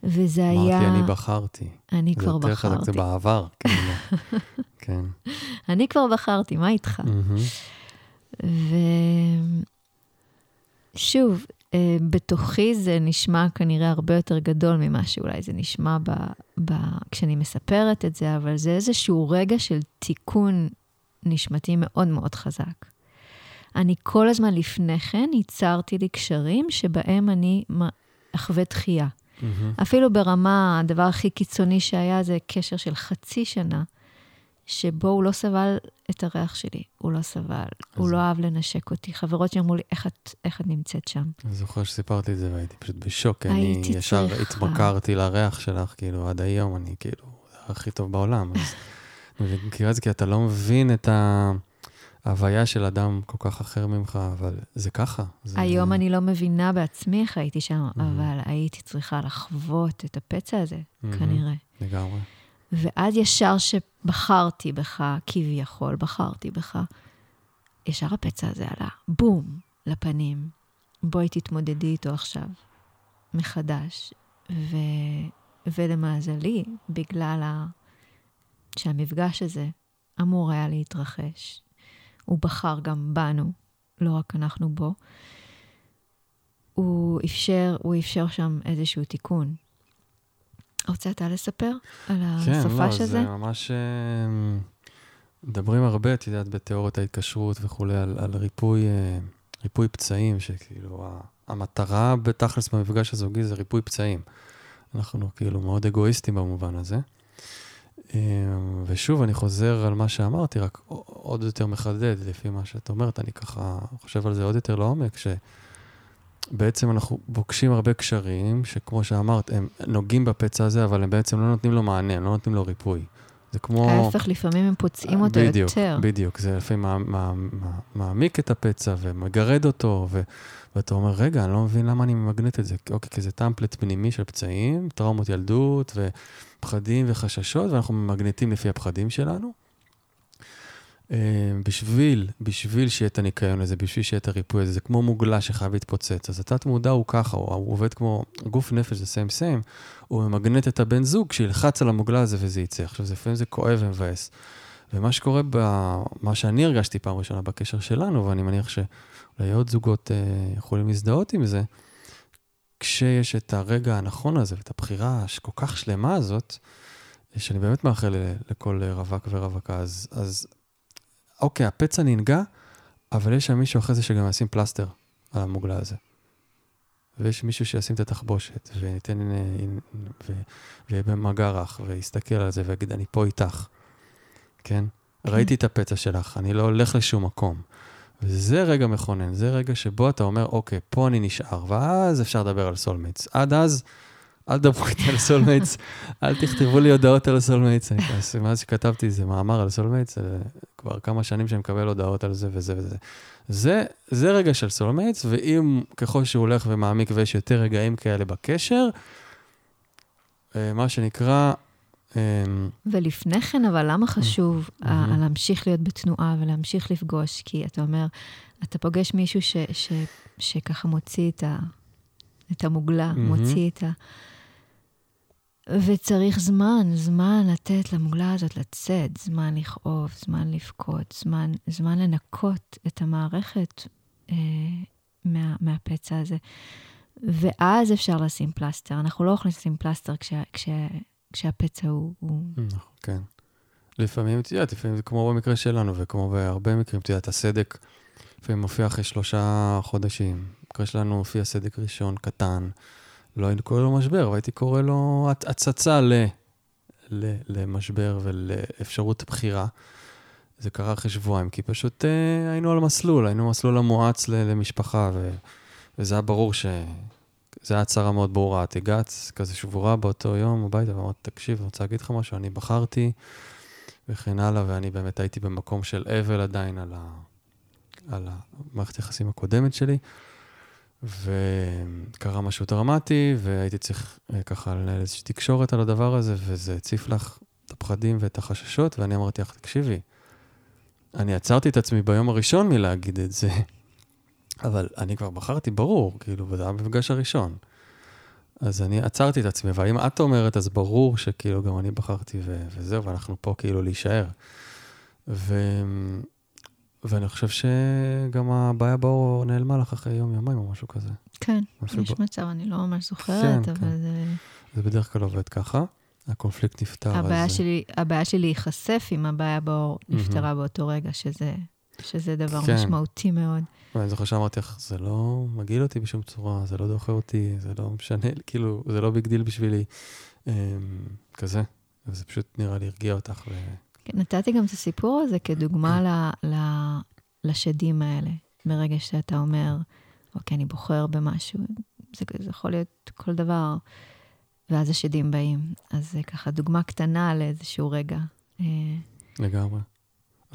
וזה אמרתי, היה... אמרתי, אני בחרתי. אני כבר בחרתי. זה יותר חזק, זה בעבר, כאילו. כן. אני כבר בחרתי, מה איתך? ושוב, אה, בתוכי זה נשמע כנראה הרבה יותר גדול ממה שאולי זה נשמע ב... ב... כשאני מספרת את זה, אבל זה איזשהו רגע של תיקון נשמתי מאוד מאוד חזק. אני כל הזמן לפני כן ייצרתי לי קשרים שבהם אני אחווה דחייה. Mm-hmm. אפילו ברמה, הדבר הכי קיצוני שהיה זה קשר של חצי שנה, שבו הוא לא סבל את הריח שלי, הוא לא סבל, הוא לא אהב לנשק אותי. חברות שאמרו לי, איך את, איך את נמצאת שם? אני זוכר שסיפרתי את זה והייתי פשוט בשוק, אני ישר התמכרתי לריח שלך, כאילו, עד היום, אני כאילו, הכי טוב בעולם. אז את זה כי אתה לא מבין את ה... ההוויה של אדם כל כך אחר ממך, אבל זה ככה. זה... היום אני לא מבינה בעצמי איך הייתי שם, mm-hmm. אבל הייתי צריכה לחוות את הפצע הזה, mm-hmm. כנראה. לגמרי. ואז ישר שבחרתי בך, כביכול, בחרתי בך, ישר הפצע הזה עלה, בום, לפנים. בואי תתמודדי איתו עכשיו, מחדש. ו... ולמזלי, בגלל ה... שהמפגש הזה אמור היה להתרחש, הוא בחר גם בנו, לא רק אנחנו בו. הוא אפשר, הוא אפשר שם איזשהו תיקון. רוצה אתה לספר על הסופש כן, לא, הזה? זה ממש... אה, מדברים הרבה, את יודעת, בתיאוריית ההתקשרות וכולי, על, על ריפוי, אה, ריפוי פצעים, שכאילו, המטרה בתכלס במפגש הזוגי זה ריפוי פצעים. אנחנו כאילו מאוד אגואיסטים במובן הזה. אמ, ושוב, אני חוזר על מה שאמרתי, רק עוד יותר מחדד לפי מה שאת אומרת, אני ככה חושב על זה עוד יותר לעומק, שבעצם אנחנו פוגשים הרבה קשרים, שכמו שאמרת, הם נוגעים בפצע הזה, אבל הם בעצם לא נותנים לו מענה, הם לא נותנים לו ריפוי. זה כמו... ההפך, לפעמים הם פוצעים אותו בדיוק, יותר. בדיוק, בדיוק. זה לפעמים מעמיק את הפצע ומגרד אותו, ו... ואתה אומר, רגע, אני לא מבין למה אני ממגנט את זה. אוקיי, כי זה טמפלט פנימי של פצעים, טראומות ילדות ופחדים וחששות, ואנחנו ממגנטים לפי הפחדים שלנו. אה, בשביל, בשביל שיהיה את הניקיון הזה, בשביל שיהיה את הריפוי הזה, זה כמו מוגלה שחייב להתפוצץ. אז התת מודע הוא ככה, הוא, הוא עובד כמו גוף נפש, זה סיים סיים, הוא ממגנט את הבן זוג שילחץ על המוגלה הזה וזה יצא. עכשיו, לפעמים זה כואב ומבאס. ומה שקורה, מה שאני הרגשתי פעם ראשונה בקשר שלנו, ואני מניח שאולי עוד זוגות אה, יכולים להזדהות עם זה, כשיש את הרגע הנכון הזה ואת הבחירה הכל כך שלמה הזאת, שאני באמת מאחל לכל רווק ורווקה, אז, אז אוקיי, הפצע ננגע, אבל יש שם מישהו אחרי זה שגם ישים פלסטר על המוגלה הזה. ויש מישהו שישים את התחבושת, וניתן, ויהיה במגע רך, ויסתכל על זה ויגיד, אני פה איתך. כן? כן? ראיתי את הפצע שלך, אני לא הולך לשום מקום. וזה רגע מכונן, זה רגע שבו אתה אומר, אוקיי, פה אני נשאר, ואז אפשר לדבר על soulmates. עד אז, אל תדברו איתי על soulmates, אל תכתבו לי הודעות על soulmates. מאז שכתבתי איזה מאמר על soulmates, כבר כמה שנים שאני מקבל הודעות על זה וזה וזה. זה, זה רגע של soulmates, ואם ככל שהוא הולך ומעמיק ויש יותר רגעים כאלה בקשר, אה, מה שנקרא, ולפני כן, אבל למה חשוב mm-hmm. להמשיך להיות בתנועה ולהמשיך לפגוש? כי אתה אומר, אתה פוגש מישהו ש, ש, שככה מוציא את, ה, את המוגלה. מוציא את ה... וצריך זמן, זמן לתת למוגלה הזאת לצאת, זמן לכאוב, זמן לבכות, זמן, זמן לנקות את המערכת אה, מה, מהפצע הזה. ואז אפשר לשים פלסטר. אנחנו לא יכולים לשים פלסטר כש, כש, כשהפצע הוא... נכון, כן. לפעמים, את יודעת, לפעמים זה כמו במקרה שלנו, וכמו בהרבה מקרים, את יודעת, הסדק לפעמים מופיע אחרי שלושה חודשים. במקרה שלנו מופיע סדק ראשון, קטן. לא הייתי קורא לו משבר, אבל הייתי קורא לו הצצה ל, ל, למשבר ולאפשרות בחירה. זה קרה אחרי שבועיים, כי פשוט אה, היינו על מסלול, היינו מסלול המואץ למשפחה, ו, וזה היה ברור ש... זו הייתה הצהרה מאוד ברורה. את הגעת כזה שבורה באותו יום הביתה ואמרת, תקשיב, אני רוצה להגיד לך משהו, אני בחרתי וכן הלאה, ואני באמת הייתי במקום של אבל עדיין על, ה... על המערכת היחסים הקודמת שלי, וקרה משהו דרמטי, והייתי צריך אה, ככה לנהל איזושהי תקשורת על הדבר הזה, וזה הציף לך את הפחדים ואת החששות, ואני אמרתי לך, תקשיבי, אני עצרתי את עצמי ביום הראשון מלהגיד את זה, אבל אני כבר בחרתי, ברור, כאילו, וזה היה במפגש הראשון. אז אני עצרתי את עצמי, ואם את אומרת, אז ברור שכאילו גם אני בחרתי ו- וזהו, ואנחנו פה כאילו להישאר. ו- ואני חושב שגם הבעיה באור נעלמה לך אחרי יום-יומיים או משהו כזה. כן, יש ב- מצב, אני לא ממש זוכרת, כן, אבל כן. זה... זה בדרך כלל עובד ככה. הקונפליקט נפתר, הבעיה אז... שלי, הבעיה שלי להיחשף עם הבעיה בעור. נפתרה באותו רגע, שזה, שזה דבר כן. משמעותי מאוד. ואני זוכר שאמרתי לך, זה לא מגעיל אותי בשום צורה, זה לא דוחה אותי, זה לא משנה, כאילו, זה לא big deal בשבילי. אמ, כזה. וזה פשוט נראה לי הרגיע אותך. ו... כן, נתתי גם את הסיפור הזה כדוגמה ל, ל, לשדים האלה. ברגע שאתה אומר, אוקיי, אני בוחר במשהו, זה, זה יכול להיות כל דבר, ואז השדים באים. אז זה ככה דוגמה קטנה לאיזשהו רגע. אה, לגמרי.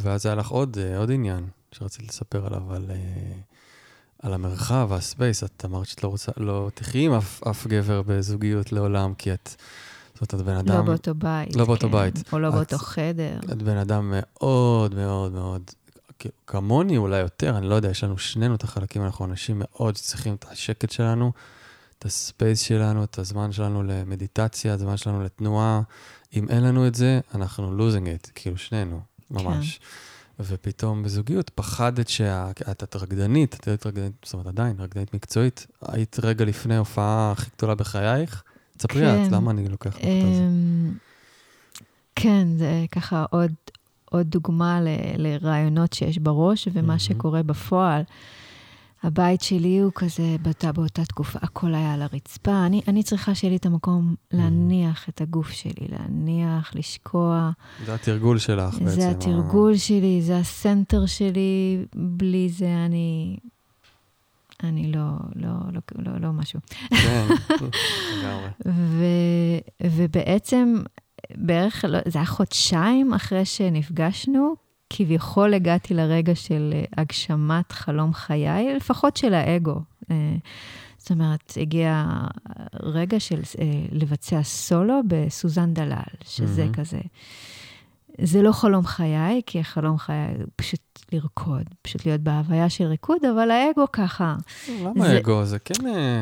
ואז היה לך עוד, אה, עוד עניין שרציתי לספר עליו, על, אה, על המרחב, הספייס. את אמרת שאת לא רוצה, לא תחי עם אף, אף גבר בזוגיות לעולם, כי את, זאת אומרת, את בן אדם, לא באותו בית. לא באותו כן, בית. או לא את- באותו חדר. את בן אדם מאוד מאוד מאוד, כמוני אולי יותר, אני לא יודע, יש לנו שנינו את החלקים, אנחנו אנשים מאוד שצריכים את השקט שלנו, את הספייס שלנו, את הזמן שלנו למדיטציה, את הזמן שלנו לתנועה. אם אין לנו את זה, אנחנו losing it, כאילו שנינו, ממש. כן. ופתאום בזוגיות פחדת שאת את רקדנית, את היית רקדנית, זאת אומרת עדיין, רקדנית מקצועית, היית רגע לפני ההופעה הכי גדולה בחייך. תספרי כן. את, למה אני לוקח לך את זה? אמ, כן, זה ככה עוד, עוד דוגמה ל, לרעיונות שיש בראש ומה מהמם. שקורה בפועל. הבית שלי הוא כזה, באותה, באותה תקופה, הכל היה על הרצפה. אני, אני צריכה שיהיה לי את המקום להניח את הגוף שלי, להניח, לשקוע. זה התרגול שלך בעצם. זה ה- התרגול שלי, זה הסנטר שלי, בלי זה אני... אני לא, לא, לא, לא, לא משהו. כן, לגמרי. ובעצם, בערך, לא, זה היה חודשיים אחרי שנפגשנו, כביכול הגעתי לרגע של אה, הגשמת חלום חיי, לפחות של האגו. אה, זאת אומרת, הגיע רגע של אה, לבצע סולו בסוזן דלל, שזה מהמם. כזה. זה לא חלום חיי, כי החלום חיי הוא פשוט לרקוד, פשוט להיות בהוויה של ריקוד, אבל האגו ככה. למה זה- אגו? זה כן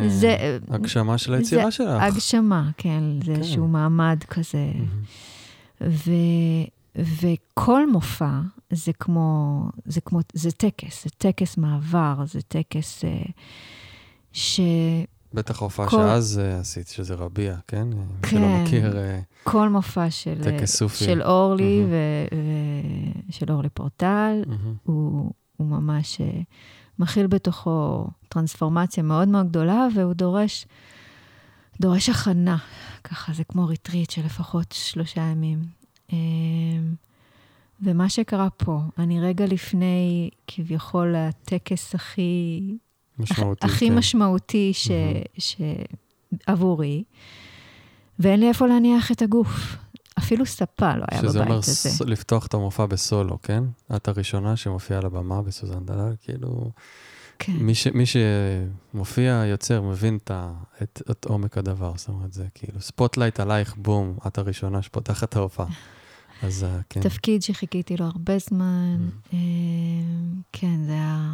זה- הגשמה של היצירה שלך. הגשמה, כן, זה כן. איזשהו מעמד כזה. מהמם. וכל מופע זה כמו, זה כמו, זה טקס, זה טקס מעבר, זה טקס אה, שכל בטח ההופעה כל- שאז אה, עשית, שזה רביע, כן? שלא כן. מכיר, אה, מופע של, אה. של אורלי. ו, ושל אורלי פורטל, מהמם. הוא, הוא ממש אה, מכיל בתוכו טרנספורמציה מאוד מאוד גדולה, והוא דורש, דורש הכנה. ככה, זה כמו ריטריט של לפחות שלושה ימים. אה, ומה שקרה פה, אני רגע לפני כביכול הטקס הכי, משמעותי. הכי כן. משמעותי ש. ש, עבורי, ואין לי איפה להניח את הגוף. אפילו ספה לא היה שזה בבית אומר הזה. ס- לפתוח את המופע בסולו, כן? את הראשונה שמופיעה על הבמה בסוזן דלל, כאילו... כן. מי, ש, מי שמופיע, יוצר, מבין את, את, את עומק הדבר, זאת אומרת, זה כאילו spotlight עלייך, בום, את הראשונה שפותחת את ההופעה. אז אה, כן. תפקיד שחיכיתי לו הרבה זמן. אה, כן, זה היה...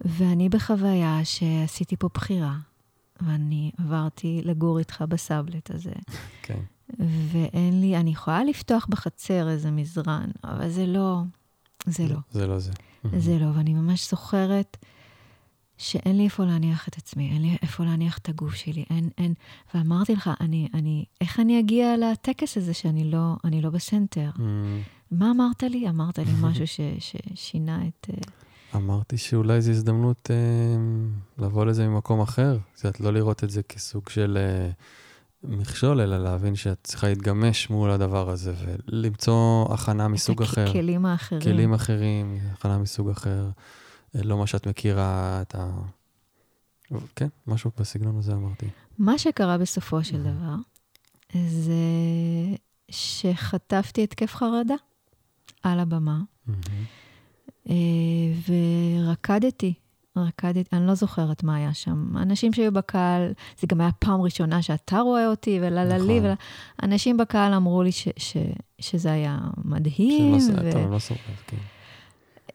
ואני בחוויה שעשיתי פה בחירה, ואני עברתי לגור איתך בסבלט הזה, כן. ואין לי, אני יכולה לפתוח בחצר איזה מזרן, אבל זה לא, זה לא. זה לא זה. זה לא, ואני ממש זוכרת שאין לי איפה להניח את עצמי, אין לי איפה להניח את הגוף שלי, אין, אין, ואמרתי לך, אני, אני, איך אני אגיע לטקס הזה שאני לא, אני לא בסנטר? מהמם. מה אמרת לי? אמרת לי משהו ש, ששינה את... אה, אמרתי שאולי זו הזדמנות אה, לבוא לזה ממקום אחר. יודעת, לא לראות את זה כסוג של אה, מכשול, אלא להבין שאת צריכה להתגמש מול הדבר הזה ולמצוא הכנה מסוג אחר. הכלים האחרים. כלים אחרים, הכנה מסוג אחר, אה, לא מה שאת מכירה, את ה... כן, משהו בסגנון הזה אמרתי. מה שקרה בסופו של דבר, זה שחטפתי התקף חרדה על הבמה. מהמם. ורקדתי. רקדתי, אני לא זוכרת מה היה שם. אנשים שהיו בקהל, זה גם היה פעם ראשונה שאתה רואה אותי, ולללי, נכון. אנשים בקהל אמרו לי ש, ש, שזה היה מדהים. שלא, ו... אתה לא סופר, כן.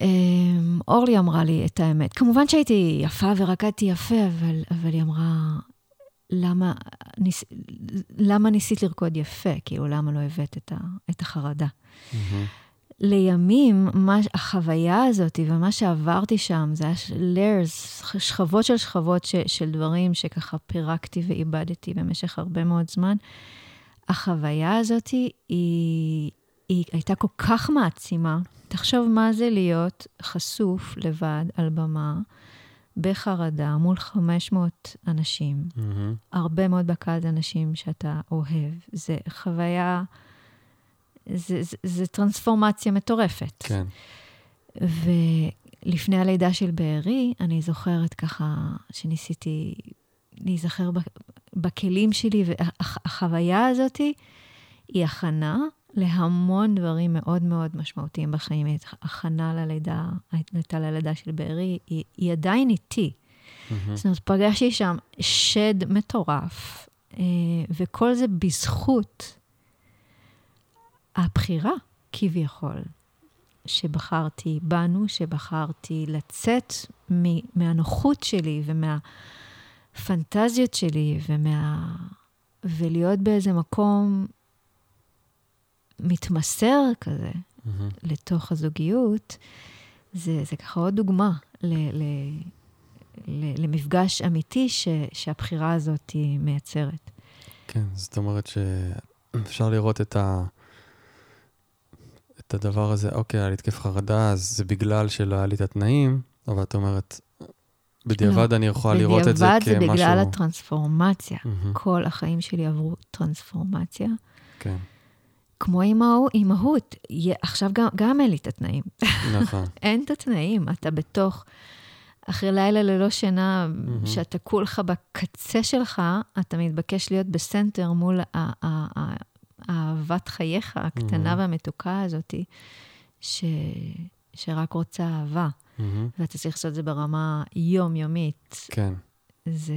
אמ, אורלי אמרה לי את האמת. כמובן שהייתי יפה ורקדתי יפה, אבל, אבל היא אמרה, למה, ניס, למה ניסית לרקוד יפה? כאילו, למה לא הבאת את, ה, את החרדה? Mm-hmm. לימים, מה, החוויה הזאת ומה שעברתי שם, זה היה layers, שכבות של שכבות ש, של דברים שככה פירקתי ואיבדתי במשך הרבה מאוד זמן. החוויה הזאת היא, היא הייתה כל כך מעצימה. תחשוב מה זה להיות חשוף לבד על במה, בחרדה, מול 500 אנשים. Mm-hmm. הרבה מאוד בקהל זה אנשים שאתה אוהב. זה חוויה... זה, זה, זה טרנספורמציה מטורפת. כן. ולפני הלידה של בארי, אני זוכרת ככה שניסיתי להיזכר בכלים שלי, והחוויה הזאת היא הכנה להמון דברים מאוד מאוד משמעותיים בחיים. הכנה ללידה, הייתה ללידה של בארי, היא, היא עדיין איתי. Mm-hmm. זאת אומרת, פגשתי שם שד מטורף, אה, וכל זה בזכות הבחירה, כביכול, שבחרתי בנו, שבחרתי לצאת מהנוחות שלי ומהפנטזיות שלי ומה... ולהיות באיזה מקום מתמסר כזה mm-hmm. לתוך הזוגיות, זה, זה ככה עוד דוגמה ל, ל, ל, למפגש אמיתי ש, שהבחירה הזאת מייצרת. כן, זאת אומרת שאפשר לראות את ה... את הדבר הזה, אוקיי, היה לי התקף חרדה, אז זה בגלל שלא היה לי את התנאים, אבל את אומרת, בדיעבד לא, אני יכולה לראות את זה כמשהו... בדיעבד זה בגלל הטרנספורמציה. Mm-hmm. כל החיים שלי עברו טרנספורמציה. כן. כמו אימהו, אימהות, עכשיו גם, גם אין לי את התנאים. נכון. אין את התנאים, אתה בתוך, אחרי לילה ללא שינה, mm-hmm. שאתה כולך בקצה שלך, אתה מתבקש להיות בסנטר מול אהבת חייך הקטנה mm-hmm. והמתוקה הזאת, ש... שרק רוצה אהבה. Mm-hmm. ואתה צריך לעשות את זה ברמה יומיומית. כן. זה...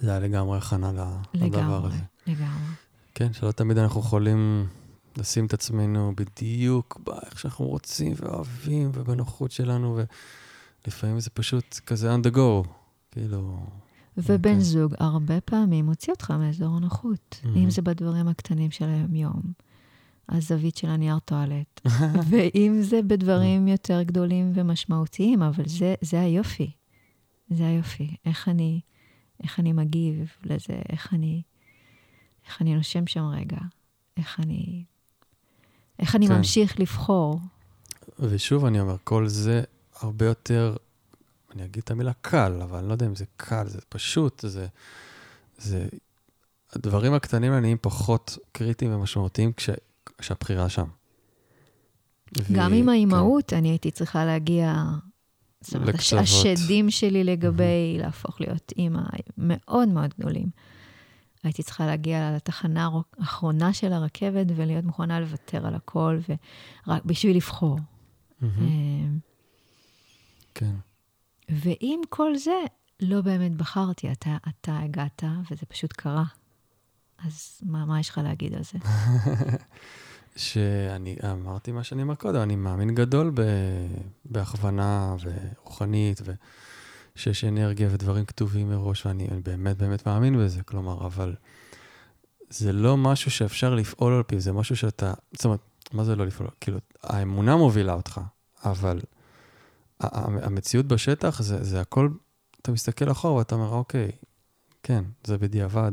זה היה לגמרי הכנה לדבר הזה. לגמרי. כן, שלא תמיד אנחנו יכולים לשים את עצמנו בדיוק באיך שאנחנו רוצים ואוהבים ובנוחות שלנו, ולפעמים זה פשוט כזה on the go, כאילו... ובן okay. אוקיי. זוג הרבה פעמים מוציא אותך מאזור הנוחות, mm-hmm. אם זה בדברים הקטנים של היום-יום, הזווית של הנייר טואלט, ואם זה בדברים יותר גדולים ומשמעותיים, אבל זה, זה היופי. זה היופי. איך אני, איך אני מגיב לזה, איך אני, איך אני נושם שם רגע, איך אני, איך אני כן. ממשיך לבחור. ושוב אני אומר, כל זה הרבה יותר אני אגיד את המילה קל, אבל אני לא יודע אם זה קל, זה פשוט, זה... זה... הדברים הקטנים נהיים פחות קריטיים ומשמעותיים כש... כשהבחירה שם. גם ו... עם האימהות, כן. אני הייתי צריכה להגיע... זאת אומרת, השדים שלי לגבי mm-hmm. להפוך להיות אימא מאוד מאוד גדולים. הייתי צריכה להגיע לתחנה האחרונה של הרכבת ולהיות מוכנה לוותר על הכל, ורק בשביל לבחור. Mm-hmm. כן. ועם כל זה, לא באמת בחרתי, אתה, אתה הגעת וזה פשוט קרה. אז מה, מה יש לך להגיד על זה? שאני אמרתי מה שאני אומר קודם, אני מאמין גדול ב, בהכוונה ורוחנית, ושיש אנרגיה ודברים כתובים מראש, ואני באמת באמת מאמין בזה, כלומר, אבל זה לא משהו שאפשר לפעול על פיו, זה משהו שאתה, זאת אומרת, מה זה לא לפעול? כאילו, האמונה מובילה אותך, אבל המציאות בשטח זה, זה הכל, אתה מסתכל אחורה ואתה אומר, אוקיי, כן, זה בדיעבד.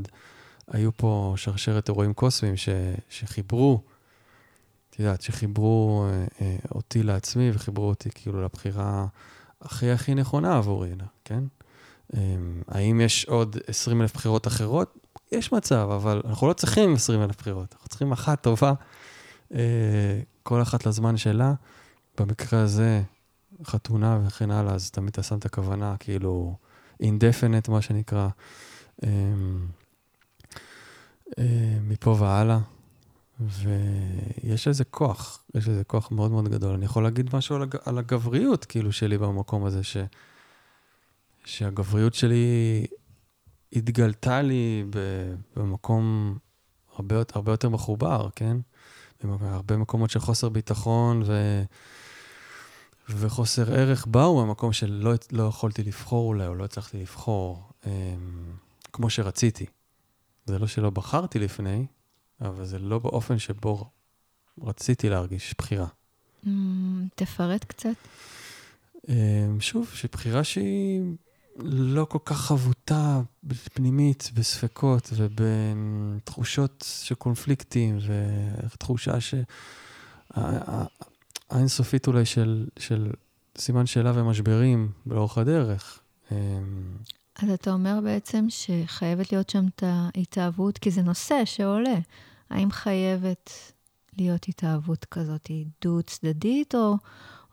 היו פה שרשרת אירועים קוסמיים ש, שחיברו, את יודעת, שחיברו אה, אה, אותי לעצמי וחיברו אותי כאילו לבחירה הכי הכי נכונה עבורי, כן? אה, האם יש עוד 20 אלף בחירות אחרות? יש מצב, אבל אנחנו לא צריכים 20 אלף בחירות, אנחנו צריכים אחת טובה, אה, כל אחת לזמן שלה. במקרה הזה, חתונה וכן הלאה, אז תמיד אתה שם את הכוונה, כאילו, אינדפנט, מה שנקרא, אמ, אמ, מפה והלאה. ויש איזה כוח, יש איזה כוח מאוד מאוד גדול. אני יכול להגיד משהו על, הג... על הגבריות, כאילו, שלי במקום הזה, ש... שהגבריות שלי התגלתה לי במקום הרבה, הרבה יותר מחובר, כן? הרבה מקומות של חוסר ביטחון ו... וחוסר ערך באו מהמקום שלא לא יכולתי לבחור אולי, או לא הצלחתי לבחור אמ, כמו שרציתי. זה לא שלא בחרתי לפני, אבל זה לא באופן שבו רציתי להרגיש בחירה. Mm, תפרט קצת. אמ, שוב, שבחירה שהיא לא כל כך חבוטה פנימית בספקות ובתחושות של קונפליקטים ותחושה ש... האינסופית אולי של, של סימן שאלה ומשברים לאורך הדרך. אמ, אז אתה אומר בעצם שחייבת להיות שם את ההתאהבות, כי זה נושא שעולה. האם חייבת להיות התאהבות כזאת דו-צדדית, או,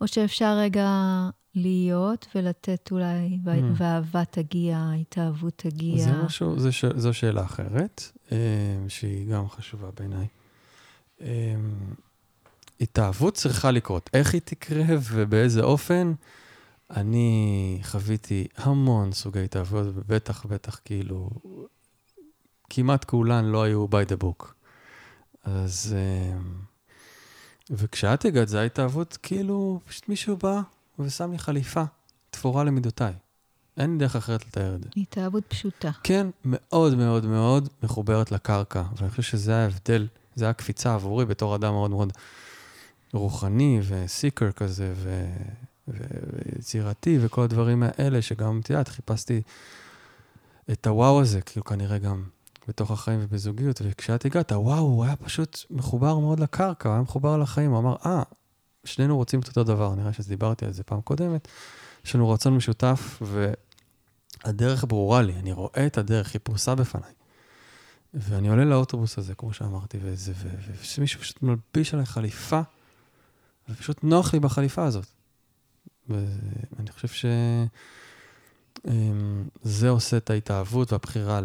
או שאפשר רגע להיות ולתת אולי, mm. ואהבה תגיע, התאהבות תגיע? זה משהו, זה ש, זו שאלה אחרת, אמ, שהיא גם חשובה בעיניי. התאהבות צריכה לקרות. איך היא תקרה ובאיזה אופן? אני חוויתי המון סוגי התאהבות, ובטח, בטח, כאילו, כמעט כולן לא היו by the book. אז... אמ, וכשאת הגעת, זו התאהבות, כאילו, פשוט מישהו בא ושם לי חליפה, תפורה למידותיי. אין דרך אחרת לתאר את זה. התאהבות פשוטה. כן, מאוד מאוד מאוד מחוברת לקרקע, ואני חושב שזה ההבדל, זה הקפיצה עבורי בתור אדם מאוד מאוד רוחני וסיקר כזה, ו... ויצירתי וכל הדברים האלה, שגם, את יודעת, חיפשתי את הוואו הזה, כאילו כנראה גם בתוך החיים ובזוגיות, וכשאת הגעת, הוואו, הוא היה פשוט מחובר מאוד לקרקע, הוא היה מחובר לחיים, הוא אמר, אה, שנינו רוצים את אותו דבר, נראה שדיברתי על זה פעם קודמת, יש לנו רצון משותף, והדרך ברורה לי, אני רואה את הדרך, היא פרוסה בפניי. ואני עולה לאוטובוס הזה, כמו שאמרתי, ומישהו פשוט מלביש עליי חליפה, ופשוט נוח לי בחליפה הזאת. ואני חושב שזה אמ, עושה את ההתאהבות והבחירה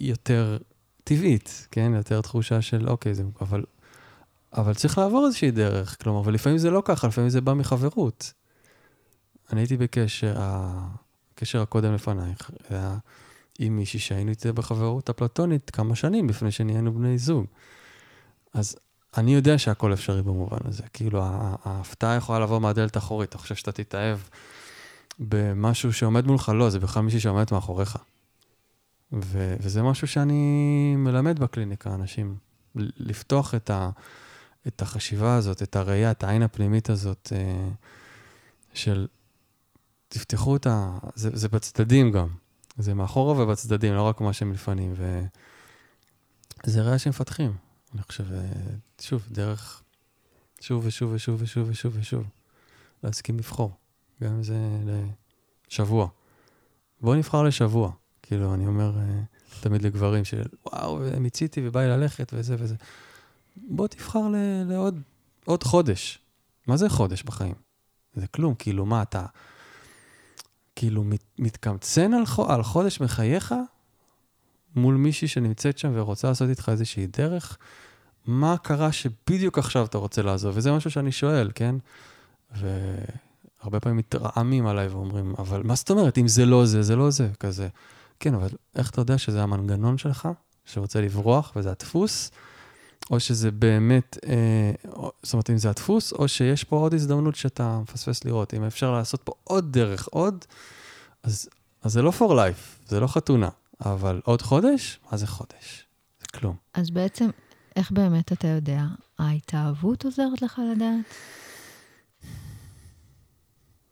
ליותר טבעית, כן? יותר תחושה של, אוקיי, זה... אבל, אבל צריך לעבור איזושהי דרך, כלומר, ולפעמים זה לא ככה, לפעמים זה בא מחברות. אני הייתי בקשר, הקשר הקודם לפנייך, היה עם מישהי שהיינו איתה בחברות אפלטונית כמה שנים לפני שנהיינו בני זוג. אז אני יודע שהכל אפשרי במובן הזה. כאילו, ההפתעה יכולה לבוא מהדלת האחורית. אתה חושב שאתה תתאהב במשהו שעומד מולך? לא, זה בכלל מישהי שעומדת מאחוריך. ו- וזה משהו שאני מלמד בקליניקה, אנשים. לפתוח את, ה- את החשיבה הזאת, את הראייה, את העין הפנימית הזאת, אה, של תפתחו את ה... זה, זה בצדדים גם. זה מאחורה ובצדדים, לא רק מה שמלפנים. וזה ראייה שמפתחים. אני חושב, אה, שוב, דרך שוב ושוב ושוב ושוב ושוב ושוב, להסכים לבחור, גם אם זה לשבוע. בואו נבחר לשבוע. כאילו, אני אומר אה, תמיד לגברים של, וואו, מיציתי ובא לי ללכת וזה וזה. בוא תבחר ל- לעוד עוד חודש. מה זה חודש בחיים? זה כלום, כאילו, מה אתה... כאילו, מת, מתקמצן על, חודש מחייך מול מישהי שנמצאת שם ורוצה לעשות איתך איזושהי דרך, מה קרה שבדיוק עכשיו אתה רוצה לעזוב? וזה משהו שאני שואל, כן? והרבה פעמים מתרעמים עליי ואומרים, אבל מה זאת אומרת, אם זה לא זה, זה לא זה, כזה. כן, אבל איך אתה יודע שזה המנגנון שלך, שרוצה לברוח, וזה הדפוס, או שזה באמת, אה, זאת אומרת, אם זה הדפוס, או שיש פה עוד הזדמנות שאתה מפספס לראות. אם אפשר לעשות פה עוד דרך, עוד, אז, אז זה לא for life, זה לא חתונה. אבל עוד חודש? מה זה חודש? זה כלום. אז בעצם, איך באמת אתה יודע? ההתאהבות עוזרת לך לדעת?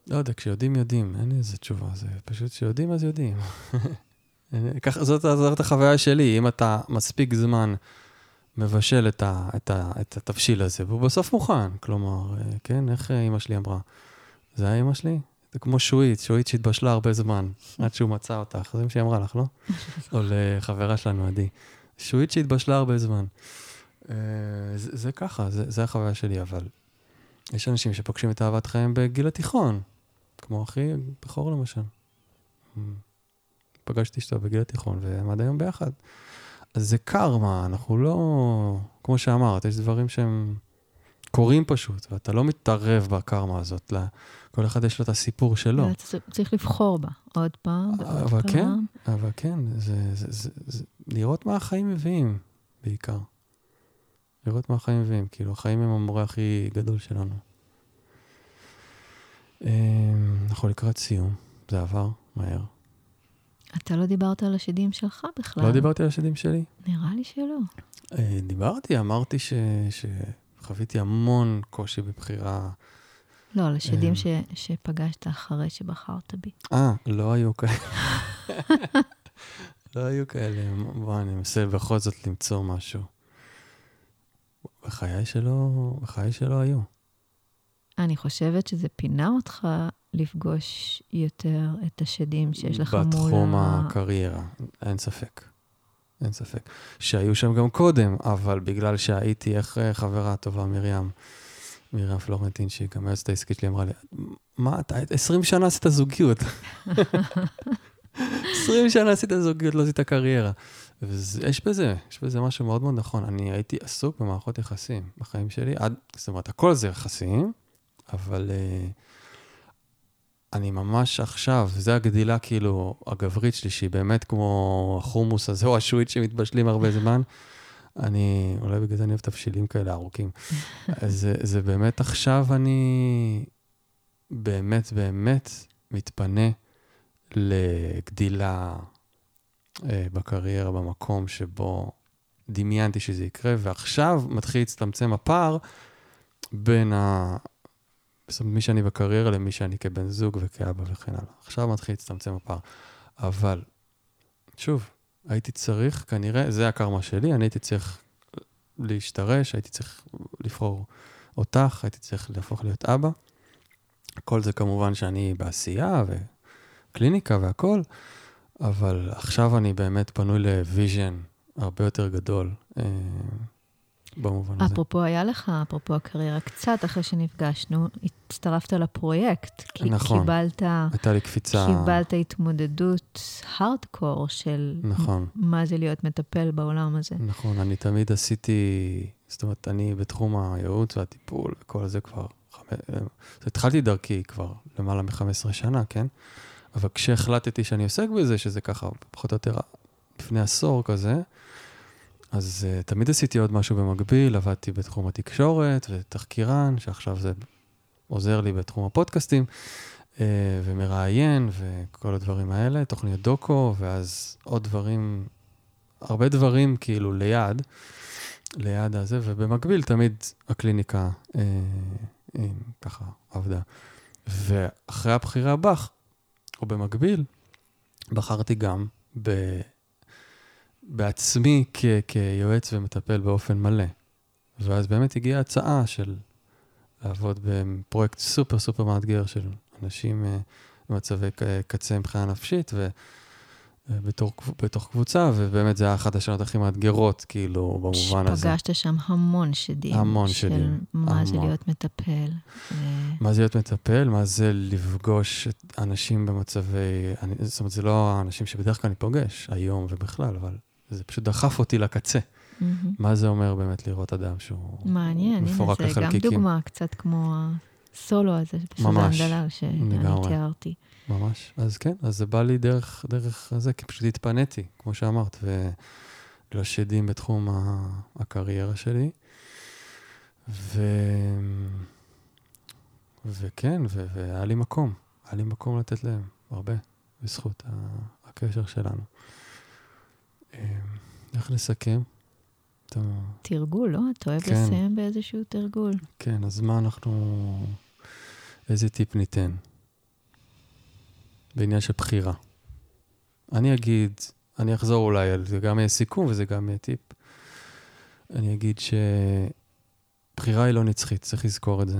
לא יודע, כשיודעים, יודעים. אין לי איזה תשובה. זה פשוט כשיודעים, אז יודעים. ככה, זאת, זאת החוויה שלי. אם אתה מספיק זמן מבשל את, ה, את, ה, את התבשיל הזה, והוא בסוף מוכן. כלומר, כן, איך אימא שלי אמרה? זה היה אימא שלי? זה כמו שועית, שועית שהתבשלה הרבה זמן, עד שהוא מצא אותך. זה מה שהיא אמרה לך, לא? או לחברה שלנו, עדי. שועית שהתבשלה הרבה זמן. אה, זה, זה ככה, זה, זה החוויה שלי, אבל יש אנשים שפוגשים את אהבת חיים בגיל התיכון, כמו אחי בכור למשל. פגשתי אשתו בגיל התיכון, והם עד היום ביחד. זה קרמה, אנחנו לא... כמו שאמרת, יש דברים שהם קורים פשוט, ואתה לא מתערב בקרמה הזאת. לה, כל אחד יש לו את הסיפור שלו. צריך לבחור בה עוד פעם ועוד אבל פעם. כן, אבל כן, זה, זה, זה, זה לראות מה החיים מביאים, בעיקר. לראות מה החיים מביאים, כאילו, החיים הם המורה הכי גדול שלנו. אמ, אנחנו לקראת סיום, זה עבר מהר. אתה לא דיברת על השדים שלך בכלל. לא דיברתי על השדים שלי? נראה לי שלא. אה, דיברתי, אמרתי ש, שחוויתי המון קושי בבחירה. לא, על השדים אה. ש, שפגשת אחרי שבחרת בי. אה, לא היו כאלה. לא היו כאלה. בוא, אני מנסה בכל זאת למצוא משהו. בחיי שלא, בחיי שלא היו. אני חושבת שזה פינה אותך לפגוש יותר את השדים שיש לך מול בתחום. הקריירה, אין ספק. אין ספק. שהיו שם גם קודם, אבל בגלל שהייתי, איך אה, חברה הטובה מרים, מרים פלורנטין, שהיא גם היועצת העסקית שלי, אמרה לי, מה אתה, 20 שנה עשית זוגיות. 20 שנה עשית זוגיות, לא עשית קריירה. ויש בזה, יש בזה משהו מאוד מאוד נכון. אני הייתי עסוק במערכות יחסים בחיים שלי, עד, זאת אומרת, הכל זה יחסים, אבל uh, אני ממש עכשיו, זה הגדילה כאילו הגברית שלי, שהיא באמת כמו החומוס הזה, או השועית שמתבשלים הרבה זמן. אני, אולי בגלל זה אני אוהב תבשילים כאלה ארוכים. זה, זה באמת עכשיו אני באמת באמת מתפנה לגדילה אה, בקריירה, במקום שבו דמיינתי שזה יקרה, ועכשיו מתחיל להצטמצם הפער בין ה... מי שאני בקריירה למי שאני כבן זוג וכאבא וכן הלאה. עכשיו מתחיל להצטמצם הפער. אבל, שוב, הייתי צריך, כנראה, זה הקרמה שלי, אני הייתי צריך להשתרש, הייתי צריך לבחור אותך, הייתי צריך להפוך להיות אבא. כל זה כמובן שאני בעשייה וקליניקה והכול, אבל עכשיו אני באמת פנוי ל vision הרבה יותר גדול אה, במובן הזה. אפרופו, היה לך, אפרופו הקריירה, קצת אחרי שנפגשנו, הצטרפת לפרויקט. כי נכון. קיבלת, הייתה לי קפיצה... קיבלת התמודדות הארדקור של נכון. מה זה להיות מטפל בעולם הזה. נכון, אני תמיד עשיתי, זאת אומרת, אני בתחום הייעוץ והטיפול וכל זה כבר, חמ... התחלתי דרכי כבר למעלה מ-15 שנה, כן? אבל כשהחלטתי שאני עוסק בזה, שזה ככה פחות או יותר לפני עשור כזה, אז uh, תמיד עשיתי עוד משהו במקביל, עבדתי בתחום התקשורת ותחקירן, שעכשיו זה עוזר לי בתחום הפודקאסטים, uh, ומראיין וכל הדברים האלה, תוכניות דוקו, ואז עוד דברים, הרבה דברים כאילו ליד, ליד הזה, ובמקביל תמיד הקליניקה uh, uh, ככה עבדה. ואחרי הבחירה הבאה, או במקביל, בחרתי גם ב... בעצמי כ- כיועץ ומטפל באופן מלא. ואז באמת הגיעה הצעה של לעבוד בפרויקט סופר סופר מאתגר של אנשים uh, במצבי קצה מבחינה נפשית, ובתור, בתוך קבוצה, ובאמת זה היה אחת השנות הכי מאתגרות, כאילו, במובן הזה. שפגשת שם המון שדים. המון של שדים, מה המון. זה להיות מטפל. ו... מה זה להיות מטפל? מה זה לפגוש את אנשים במצבי... אני, זאת אומרת, זה לא האנשים שבדרך כלל אני פוגש, היום ובכלל, אבל זה פשוט דחף אותי לקצה. מהמם. מה זה אומר באמת לראות אדם שהוא מעניין, הנה, מפורק זה גם לחלקיקים? דוגמה קצת כמו הסולו הזה, ממש, הדלל שאני. תיארתי. ממש. אז כן, אז זה בא לי דרך, דרך זה, כי פשוט התפניתי, כמו שאמרת, ולא שדים בתחום ה- הקריירה שלי. ו... וכן, ו... והיה לי מקום, היה לי מקום לתת להם, הרבה, בזכות הקשר שלנו. אמ, איך לסכם? אתה... תרגול, לא? אתה אוהב כן. לסיים באיזשהו תרגול. כן, אז מה אנחנו... איזה טיפ ניתן? בעניין של בחירה. אני אגיד, אני אחזור אולי על זה, גם יהיה סיכום וזה גם יהיה טיפ. אני אגיד שבחירה היא לא נצחית, צריך לזכור את זה.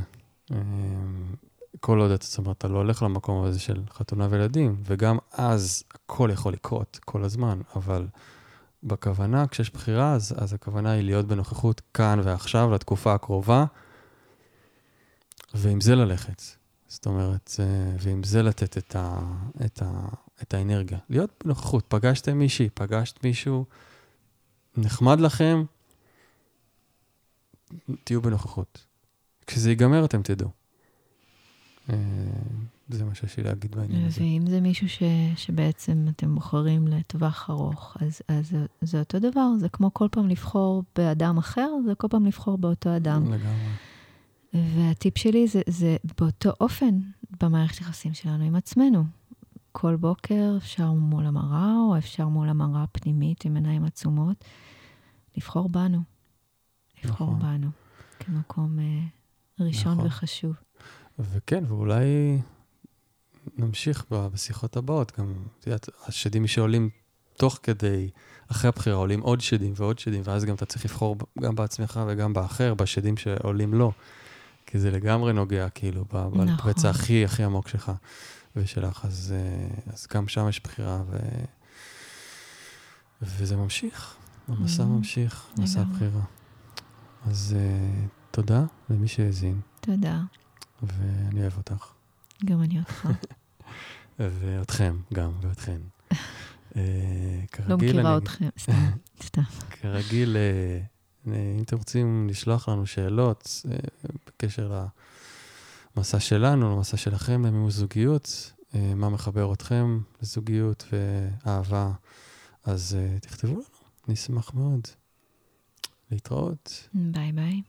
אמ, כל עוד אתה, זאת אומרת, אתה לא הולך למקום הזה של חתונה וילדים, וגם אז הכל יכול לקרות כל הזמן, אבל בכוונה, כשיש בחירה, אז, אז הכוונה היא להיות בנוכחות כאן ועכשיו, לתקופה הקרובה, ועם זה ללכת. זאת אומרת, אה, ועם זה לתת את, ה, את, ה, את האנרגיה. להיות בנוכחות. פגשתם מישהי, פגשת מישהו, נחמד לכם, תהיו בנוכחות. כשזה ייגמר, אתם תדעו. זה מה שיש לי להגיד בעניין הזה. ואם זה מישהו ש, שבעצם אתם בוחרים לטווח ארוך, אז, אז זה אותו דבר, זה כמו כל פעם לבחור באדם אחר, זה כל פעם לבחור באותו אדם. לגמרי. והטיפ שלי זה, זה באותו אופן במערכת יחסים שלנו עם עצמנו. כל בוקר אפשר מול המראה, או אפשר מול המראה פנימית עם עיניים עצומות, לבחור בנו. לבחור נכון. בנו כמקום אה, ראשון נכון. וחשוב. וכן, ואולי נמשיך בשיחות הבאות. גם, את יודעת, השדים שעולים תוך כדי, אחרי הבחירה, עולים עוד שדים ועוד שדים, ואז גם אתה צריך לבחור גם בעצמך וגם באחר, בשדים שעולים לא. כי זה לגמרי נוגע, כאילו, נכון. בפצע הכי הכי עמוק שלך ושלך. אז, אה, אז גם שם יש בחירה, ו... וזה ממשיך. המסע mm-hmm. ממשיך, מסע הבחירה. אז uh, תודה למי שהאזין. תודה. ואני אוהב אותך. גם אני אותך. ואתכם גם, ואתכן. uh, לא מכירה אתכם, סתם, סתם. כרגיל, uh, אם אתם רוצים לשלוח לנו שאלות בקשר למסע שלנו, למסע שלכם למימוש זוגיות, מה מחבר אתכם לזוגיות ואהבה, אז תכתבו לנו, נשמח מאוד. להתראות. ביי ביי.